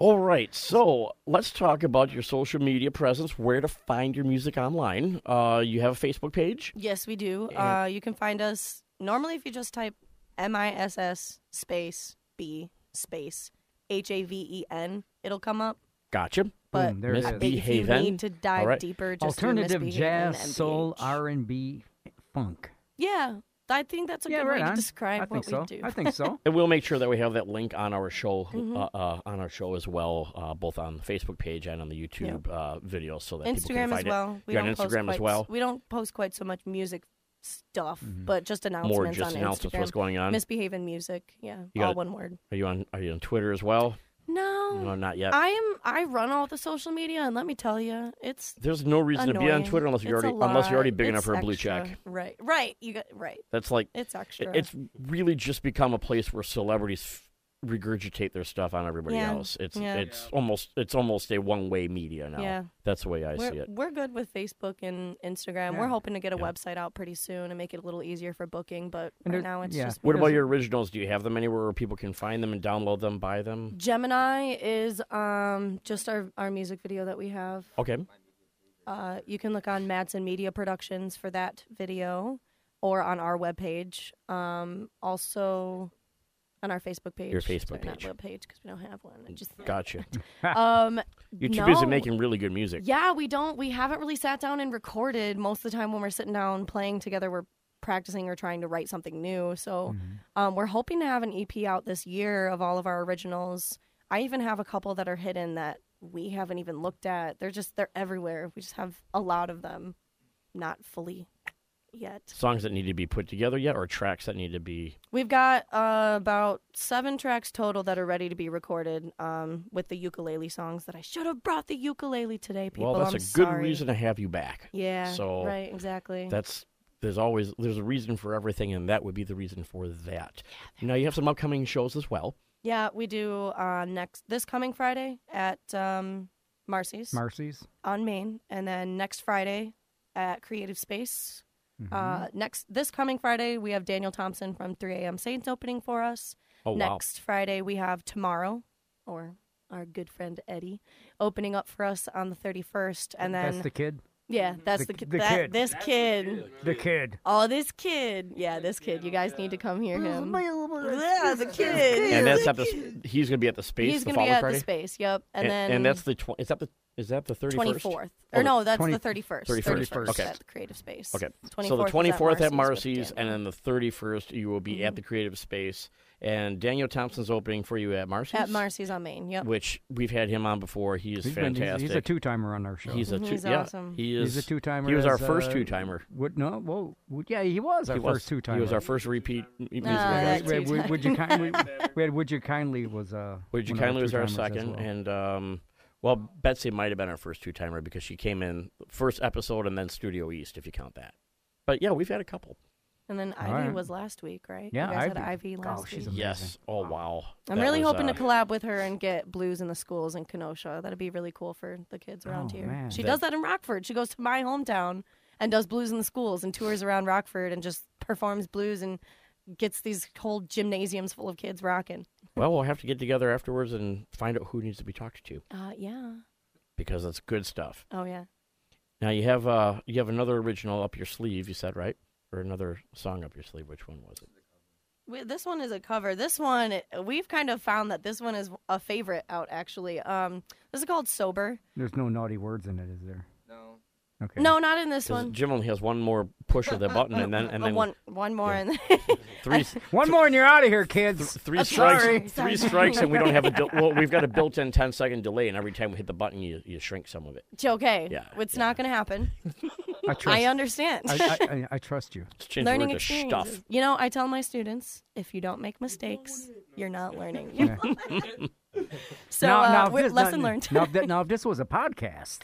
S1: All right, so let's talk about your social media presence, where to find your music online. Uh, you have a Facebook page?
S7: yes, we do. Uh, you can find us normally if you just type M I S S space B space H A V E N, it'll come up.
S1: Gotcha.
S7: But
S2: Boom, there it is.
S7: if you
S1: Misbehavin'.
S7: need to dive
S1: All right.
S7: deeper, just do
S2: Alternative
S7: Misbehavin'
S2: jazz,
S7: MPH.
S2: soul, R and B, funk.
S7: Yeah, I think that's a
S2: Yeah,
S7: good
S2: right
S7: way to describe
S2: I
S7: what
S2: so.
S7: we do.
S2: I think so.
S1: And we'll make sure that we have that link on our show,
S7: Mhm.
S1: uh, uh, on our show as well, uh, both on the Facebook page and on the YouTube uh, video, so that people can
S7: Instagram
S1: find
S7: as
S1: it.
S7: well. We
S1: You're
S7: don't post
S1: Instagram
S7: quite,
S1: as well.
S7: We don't post quite so much music stuff,
S2: Mm-hmm.
S7: but just announcements
S1: More just
S7: on
S1: announcements
S7: Instagram.
S1: what's going on.
S7: Misbehaving music, yeah,
S1: You
S7: all
S1: got-
S7: one word.
S1: Are you on? Are you on Twitter as well?
S7: No,
S1: No, not yet.
S7: I am. I run all the social media, and let me tell you, it's
S1: There's no reason to be on. Twitter unless you're
S7: It's
S1: already unless you're already big enough
S7: It's
S1: for a blue
S7: extra.
S1: check.
S7: Right, right. You got right.
S1: That's like
S7: It's
S1: it- It's really just become a place where celebrities regurgitate their stuff on everybody
S7: Yeah,
S1: else. It's
S7: yeah.
S1: it's almost it's almost a one way media now.
S7: Yeah.
S1: That's the way I
S7: we're,
S1: see it.
S7: We're good with Facebook and Instagram.
S2: Yeah.
S7: We're hoping to get a
S1: Yeah.
S7: website out pretty soon and make it a little easier for booking, but
S2: And
S7: right
S2: there-
S7: now it's
S2: yeah.
S7: just
S1: What about your originals? Do you have them anywhere where people can find them and download them, buy them?
S7: Gemini is um just our our music video that we have.
S1: Okay.
S7: Uh, you can look on Madsen Media Productions for that video, or on our webpage. Um, also on our Facebook page.
S1: Your Facebook
S7: Sorry,
S1: page.
S7: Not webpage because we don't have one. I just
S1: Gotcha.
S7: um,
S1: You're too busy making really good music.
S7: Yeah, we don't. We haven't really sat down and recorded. Most of the time, when we're sitting down playing together, we're practicing or trying to write something new. So, um, we're hoping to have an EP out this year of all of our originals. I even have a couple that are hidden that we haven't even looked at. They're just they're everywhere. We just have a lot of them, not fully yet.
S1: Songs that need to be put together yet, or tracks that need to be.
S7: We've got uh, about seven tracks total that are ready to be recorded um, with the ukulele songs that I should have brought the ukulele today, people.
S1: well, that's
S7: I'm
S1: a good
S7: sorry.
S1: reason to have you back.
S7: Yeah.
S1: So
S7: right, exactly.
S1: That's there's always there's a reason for everything, and that would be the reason for that. now you have some upcoming shows as well.
S7: Yeah, we do uh, next this coming Friday at um, Marcy's
S2: Marcy's.
S7: on Main, and then next Friday at Creative Space.
S2: Mm-hmm.
S7: Uh, next this coming Friday we have Daniel Thompson from 3 a.m. Saints opening for us.
S1: Oh, wow.
S7: next Friday we have Tomorrow, or our good friend Eddie, opening up for us on the 31st, and then
S2: That's the kid.
S7: yeah, that's
S2: The-
S7: the, kid.
S2: the
S7: that,
S2: kid.
S7: This kid.
S2: The kid.
S7: Oh, this kid. Yeah, this kid. You guys need to come hear him. Yeah, the kid.
S1: And that's at the he's going to be at the space
S7: He's gonna be at
S1: Friday.
S7: the space. Yep, and,
S1: and,
S7: then
S1: and that's the tw- is that the is that the thirty
S7: twenty
S1: first?
S7: fourth. Or no, that's the thirty first.
S1: 31st. Okay.
S7: At the Creative Space.
S1: Okay.
S7: 24th
S1: So the twenty fourth at
S7: Marcy's with
S1: Marcy's, and then the thirty first you will be
S7: Mm-hmm.
S1: at the Creative Space, and Daniel Thompson's opening for you at Marcy's.
S7: At Marcy's on Main. Yep.
S1: which we've had him on before. He is
S2: He's been- he's-
S1: fantastic.
S2: he's a two-timer on our show.
S1: He's a
S7: Mhm,
S1: two.
S7: he's
S1: yeah,
S7: awesome.
S1: he is.
S2: He's a two-timer.
S1: He was our
S2: as,
S1: first
S2: uh,
S1: two-timer.
S2: Would no? Whoa. Yeah, he was our
S1: He was
S2: first two-timer.
S1: He was our first repeat m- musical
S7: Ah,
S1: guest.
S2: Would, would, would you kindly? we had Would you kindly was uh.
S1: Would you
S2: one of our
S1: kindly was our second,
S2: well.
S1: and um, well, Betsy might have been our first two timer because she came in first episode and then Studio East, if you count that. But yeah, we've had a couple.
S7: And then Ivy
S2: right.
S7: was last week, right?
S2: Yeah,
S7: you guys
S2: Ivy.
S7: had Ivy
S2: Oh,
S7: last
S2: she's
S7: week.
S1: Yes. Oh wow.
S7: I'm
S1: That
S7: really
S1: was,
S7: hoping
S1: uh,
S7: to collab with her and get blues in the schools in Kenosha. That'd be really cool for the kids around
S2: Oh,
S7: here.
S2: man.
S7: She
S1: That-
S7: does that in Rockford. She goes to my hometown and does blues in the schools and tours around Rockford and just performs blues and gets these whole gymnasiums full of kids rocking.
S1: Well, we'll have to get together afterwards and find out who needs to be talked to
S7: Uh, yeah.
S1: because that's good stuff.
S7: Oh yeah.
S1: Now you have uh you have another original up your sleeve. You said right, or another song up your sleeve. Which one was it?
S7: We- This one is a cover. This one, we've kind of found that this one is a favorite out actually. Um, this is called Sober.
S2: There's no naughty words in it, is there?
S8: No.
S2: Okay.
S7: No, not in this one.
S1: Jim only has one more push of the button, and then and
S7: Uh,
S1: then
S7: one, one more,
S1: yeah.
S7: and then
S1: three
S2: One more and you're out of here, kids.
S1: three
S7: I'm
S1: strikes.
S7: sorry.
S1: Three strikes, and we don't have a dil- well. We've got a built-in 10 second delay, and every time we hit the button, you you shrink some of it.
S7: It's okay.
S1: Yeah,
S7: it's not going to happen.
S2: I trust.
S7: I understand.
S2: I, I, I, I trust you.
S1: Let's
S7: learning
S1: word to
S7: experiences.
S1: stuff.
S7: You know, I tell my students, if you don't make mistakes, you're not learning.
S2: Yeah.
S7: so,
S2: now,
S7: uh,
S2: now, if
S7: we're-
S2: this,
S7: lesson
S2: now,
S7: learned.
S2: now, if now, if this was a podcast,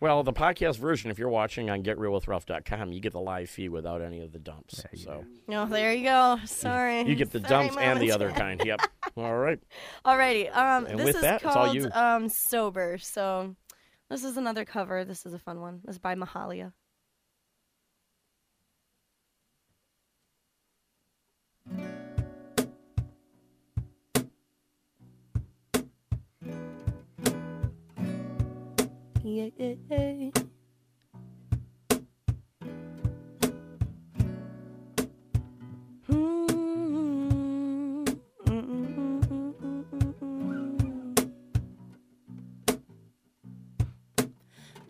S1: Well, the podcast version, if you're watching on GetRealWithRalph.com, you get the live feed without any of the dumps. so
S7: oh, there you go. Sorry.
S1: you get the
S7: Sorry,
S1: dumps and the other kind. Yep. All right.
S7: Alrighty. Um,
S1: And
S7: this
S1: with
S7: is
S1: that, it's all
S7: called
S1: you.
S7: um sober. So, this is another cover. This is a fun one. This is by Mahalia. Yeah, yeah, yeah.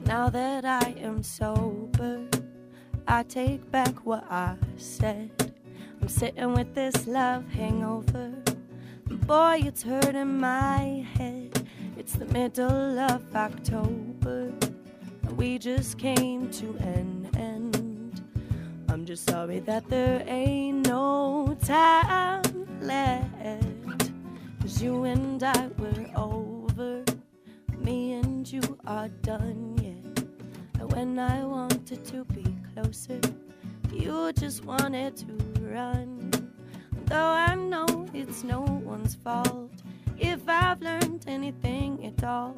S7: Now that I am sober, I take back what I said. I'm sitting with this love hangover. Boy, it's hurting my head. It's the middle of October. And we just came to an end. I'm just sorry that there ain't no time left. Cause you and I were over. Me and you are done, yeah. And when I wanted to be closer, you just wanted to run. Though I know it's no one's fault. If I've learned anything at all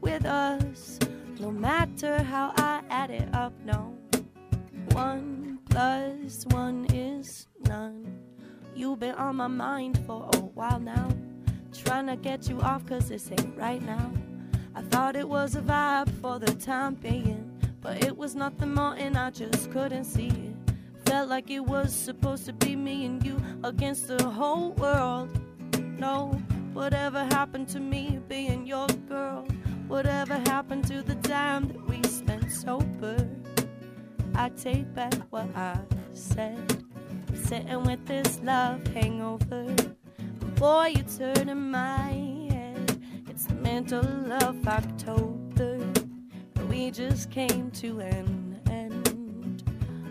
S7: with us, no matter how I add it up, no. One plus one is none. You've been on my mind for a while now. Trying to get you off cause this ain't right now. I thought it was a vibe for the time being, but it was nothing more and I just couldn't see it. Felt like it was supposed to be me and you against the whole world. No, whatever happened to me being your girl? Whatever happened to the time that we spent sober? I take back what I said. I'm sitting with this love hangover. Boy, it's hurting my head. It's the middle of October. We just came to an end.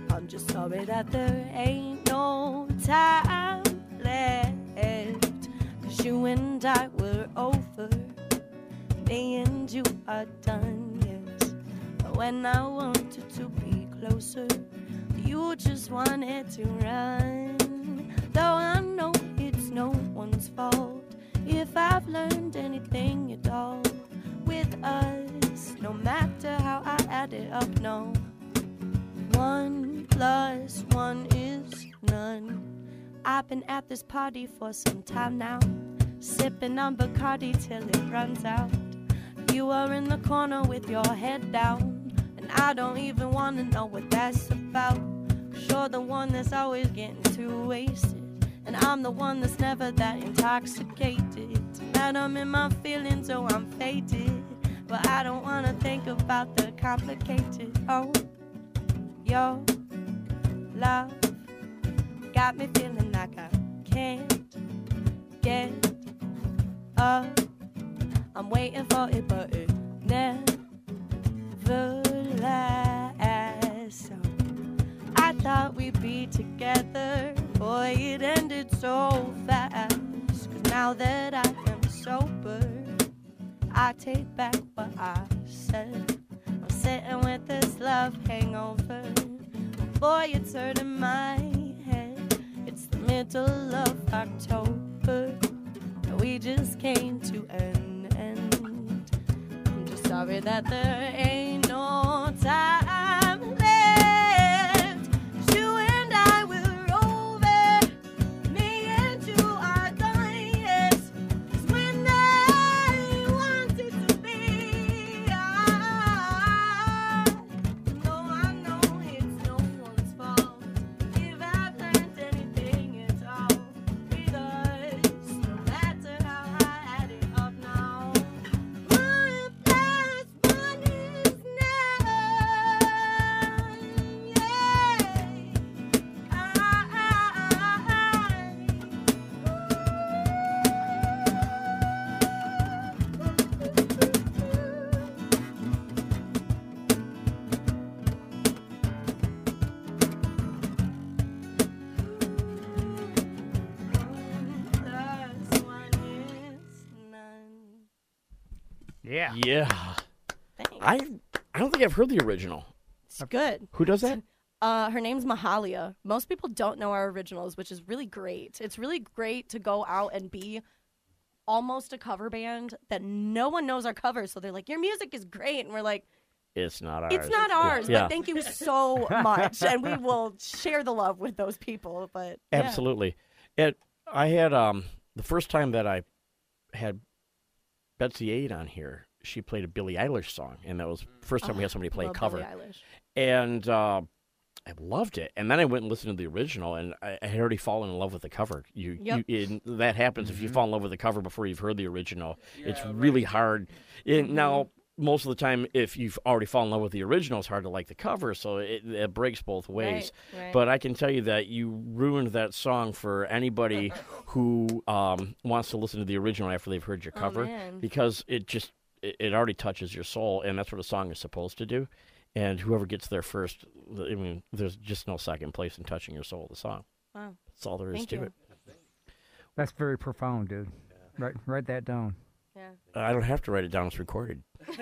S7: I'm just sorry that there ain't no time left. Cause you and I were over. And you are done, yes. But when I wanted to be closer, you just wanted to run. Though I know it's no one's fault. If I've learned anything at all with us, no matter how I add it up, no. One plus one is none. I've been at this party for some time now, sipping on Bacardi till it runs out. You are in the corner with your head down, and I don't even wanna know what that's about. You're the one that's always getting too wasted, and I'm the one that's never that intoxicated. Tonight I'm in my feelings, so I'm faded, but I don't wanna think about the complicated. Oh, your love got me feeling like I can't get. I'm waiting for it, but it never lasts. I thought we'd be together, boy, it ended so fast. Cause now that I am sober, I take back what I said. I'm sitting with this love hangover. Boy, it's hurting my head. It's the middle of October. We just came to end. Sorry that there ain't no time Yeah.
S2: Yeah.
S1: I I don't think I've heard the original.
S7: It's good.
S1: Who does that?
S7: Uh, her name's Mahalia. Most people don't know our originals, which is really great. It's really great to go out and be almost a cover band that no one knows our covers. So they're like, "Your music is great," and we're like,
S1: It's not ours.
S7: "It's not ours."
S1: Yeah.
S7: But thank you so much, and we will share the love with those people. But yeah.
S1: Absolutely. And I had um the first time that I had Betsy Aid on here, she played a Billie Eilish song, and that was the first time we had somebody play a
S7: Love
S1: cover.
S7: Billie Eilish.
S1: And uh, I loved it. And then I went and listened to the original, and I, I had already fallen in love with the cover. You,
S7: Yep.
S1: you and that happens if you fall in love with the cover before you've heard the original. it's really hard. And now, most of the time, if you've already fallen in love with the original, it's hard to like the cover, so it, it breaks both ways.
S7: Right, right.
S1: But I can tell you that you ruined that song for anybody who um, wants to listen to the original after they've heard your
S7: Oh,
S1: cover,
S7: man.
S1: because it just it, it already touches your soul, and that's what a song is supposed to do. And whoever gets there first, I mean, there's just no second place in touching your soul. The song.
S7: Wow.
S1: That's all there is
S7: Thank
S1: to
S7: you.
S1: it.
S2: That's very profound, dude. Write write that down.
S7: Yeah.
S1: I don't have to write it down; it's recorded.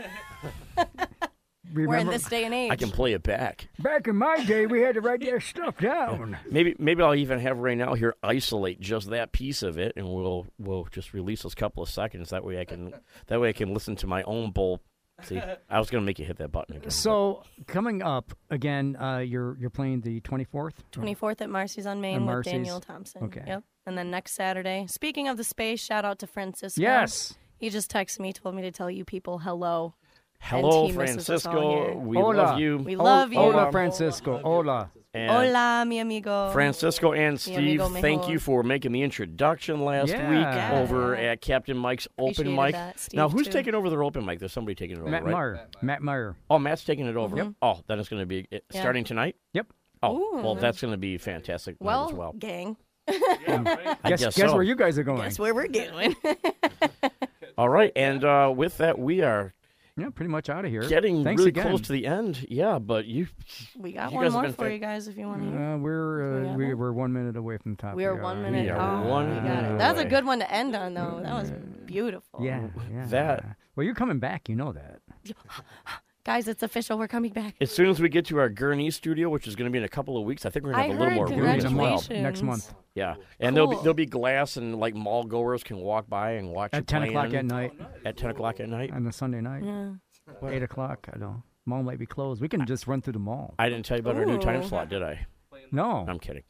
S7: We're in this day and age.
S1: I can play it back.
S2: Back in my day, we had to write that stuff down.
S1: Maybe maybe I'll even have Ray now here isolate just that piece of it, and we'll we'll just release those couple of seconds. That way I can that way I can listen to my own bowl. See, I was gonna make you hit that button again.
S2: So coming up again, uh, you're you're playing the 24th.
S7: 24th at Marcy's on Main with Daniel Thompson.
S2: Okay.
S7: Yep. And then next Saturday, speaking of the space, shout out to Francisco.
S2: Yes.
S7: He just texted me, told me to tell you people hello.
S1: Hello,
S7: And he misses us all
S1: Francisco. We
S2: Hola.
S1: love you.
S7: We love you.
S2: Hola, Francisco. Hola.
S1: And
S7: Hola, mi amigo.
S1: Francisco and Steve,
S7: amigo
S1: thank
S7: mejor.
S1: you for making the introduction last
S2: Yeah.
S1: week over at Captain Mike's open
S7: Appreciated
S1: mic.
S7: that. Steve,
S1: now, who's
S7: too.
S1: taking over their open mic? There's somebody taking it over,
S2: Matt
S1: right?
S2: Meyer. Matt Meyer.
S1: Oh, Matt's taking it over. Oh, then it's going to be it,
S7: Yeah.
S1: starting tonight.
S2: Yep.
S1: Oh, well, that's going to be fantastic night
S7: Well,
S1: as well.
S7: gang.
S1: I
S2: Guess,
S1: guess
S2: guess
S1: so.
S2: where you guys are going.
S7: Guess where we're going.
S1: All right, and uh, with that, we are
S2: Yeah, pretty much out of here.
S1: getting
S2: Thanks
S1: really
S2: again.
S1: close to the end. Yeah, but you
S7: we got
S1: You
S7: one more for
S1: fa-
S7: you guys if you want to.
S2: Uh, we're
S7: We
S2: uh,
S7: got
S2: we,
S7: one?
S2: we're one minute away from the top.
S7: We are one minute.
S1: We are
S7: oh,
S1: one
S7: we got
S1: minute
S7: it. That was a good one to end on, though. That was beautiful.
S2: Yeah, yeah.
S1: That-
S2: Well, you're coming back. You know that.
S7: Guys, it's official. We're coming back.
S1: as soon as we get to our Gurnee studio, which is going to be in a couple of weeks, I think we're going to have a little more room as well.
S7: Congratulations.
S2: Next month
S1: Yeah, and there'll be there'll be glass and like mall goers can walk by and watch
S2: at 10 o'clock at night
S1: At ten o'clock at night.
S2: on a Sunday night.
S7: Yeah.
S2: Eight o'clock. I don't. Mall might be closed. We can just run through the mall.
S1: I didn't tell you about our new time slot, did I?
S2: No.
S1: I'm kidding.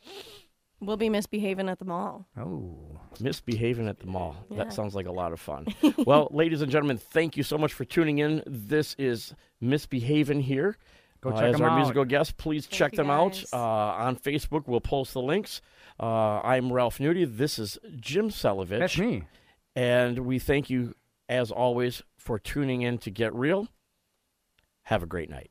S7: We'll be misbehaving at the mall.
S2: Oh.
S1: Misbehaving at the mall.
S7: Yeah.
S1: That sounds like a lot of fun. well, ladies and gentlemen, thank you so much for tuning in. This is Misbehaving here.
S2: Go check
S1: Uh,
S2: check
S1: as
S2: them
S1: our
S2: out.
S1: musical guest, please check
S7: you,
S1: them out uh, on Facebook. We'll post the links. Uh, I'm Ralph Nudie. This is Jim Celovich.
S2: That's me.
S1: And we thank you, as always, for tuning in to Get Real. Have a great night.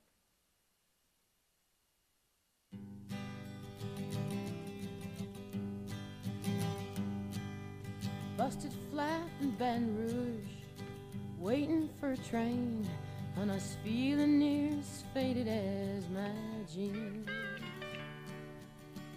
S3: Busted flat in Baton Rouge, waiting for a train, and I was feeling near as faded as my jeans.